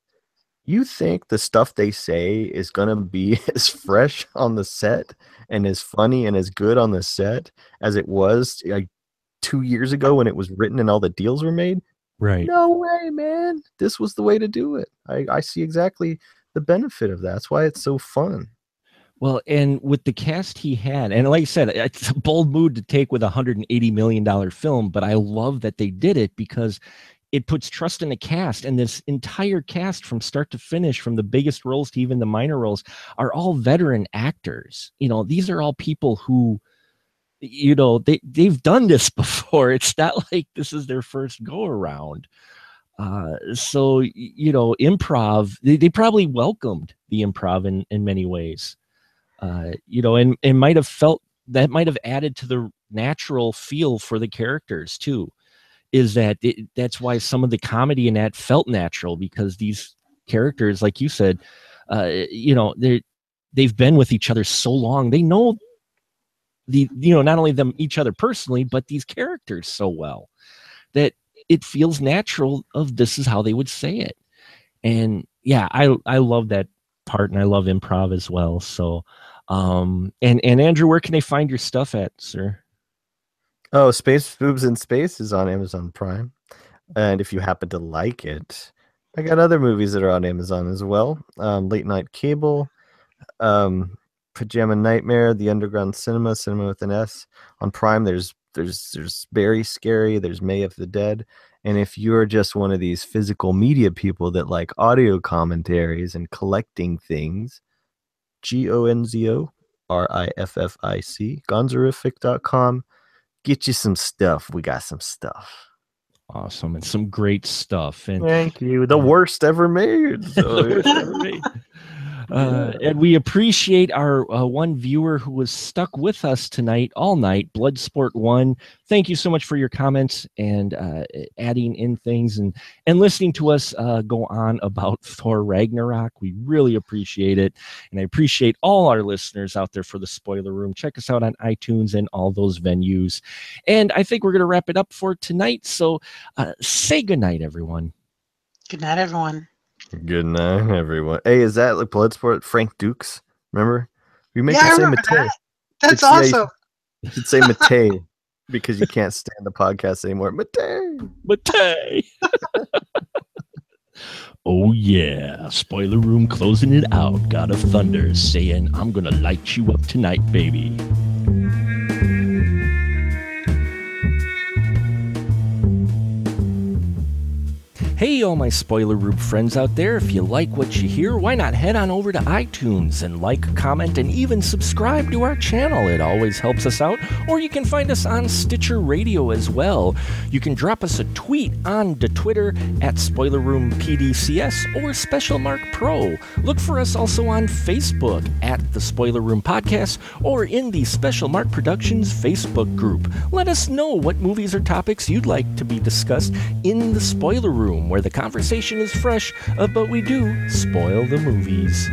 You think the stuff they say is going to be as fresh on the set and as funny and as good on the set as it was like two years ago when it was written and all the deals were made? Right. No way, man. This was the way to do it. I, I see exactly the benefit of that. That's why it's so fun. Well, and with the cast he had, and like I said, it's a bold move to take with a hundred and eighty million dollar film, but I love that they did it because it puts trust in the cast and this entire cast from start to finish from the biggest roles to even the minor roles are all veteran actors. You know these are all people who you know they they've done this before. It's not like this is their first go around. Uh, so you know improv they, they probably welcomed the improv in in many ways. Uh, you know and and might have felt that might have added to the natural feel for the characters too is that it, that's why some of the comedy in that felt natural because these characters, like you said, uh, you know, they they've been with each other so long, they know the you know not only them each other personally, but these characters so well that it feels natural. Of this is how they would say it, and yeah, I I love that part, and I love improv as well. So, um, and and Andrew, where can they find your stuff at, sir? Oh, Space Boobs in Space is on Amazon Prime. And if you happen to like it, I got other movies that are on Amazon as well. Um, Late Night Cable, um, Pajama Nightmare, The Underground Cinema, Cinema with an S. On Prime, there's there's there's Very Scary, there's May of the Dead. And if you're just one of these physical media people that like audio commentaries and collecting things, G O N Z O R I F F I C, gonzoriffic.com. Get you some stuff. We got some stuff. Awesome. And some great stuff. And Thank you. The mm. worst ever made. So, Uh, and we appreciate our uh, one viewer who was stuck with us tonight all night bloodsport one. Thank you so much for your comments and uh, adding in things and and listening to us uh, go on about thor ragnarok. We really appreciate it. And i appreciate all our listeners out there for the spoiler room. Check us out on itunes and all those venues. And i think we're going to wrap it up for tonight. So uh, say goodnight everyone. Good night, everyone. Good night, everyone. Hey, is that like Bloodsport? Frank Dukes? Remember? We make Yeah, I you say remember Matei. that. That's It's- awesome. You should say Matei because you can't stand the podcast anymore. Matei. Matei. oh yeah, spoiler room closing it out. God of Thunder saying, "I'm gonna light you up tonight, baby." Hey, all my spoiler room friends out there, if you like what you hear, why not head on over to iTunes and like, comment, and even subscribe to our channel? It always helps us out. Or you can find us on Stitcher Radio as well. You can drop us a tweet on the Twitter at Spoiler Room PDCS or Special Mark Pro. Look for us also on Facebook at the Spoiler Room Podcast or in the Special Mark Productions Facebook group. Let us know what movies or topics you'd like to be discussed in the Spoiler Room, where the conversation is fresh, uh, but we do spoil the movies.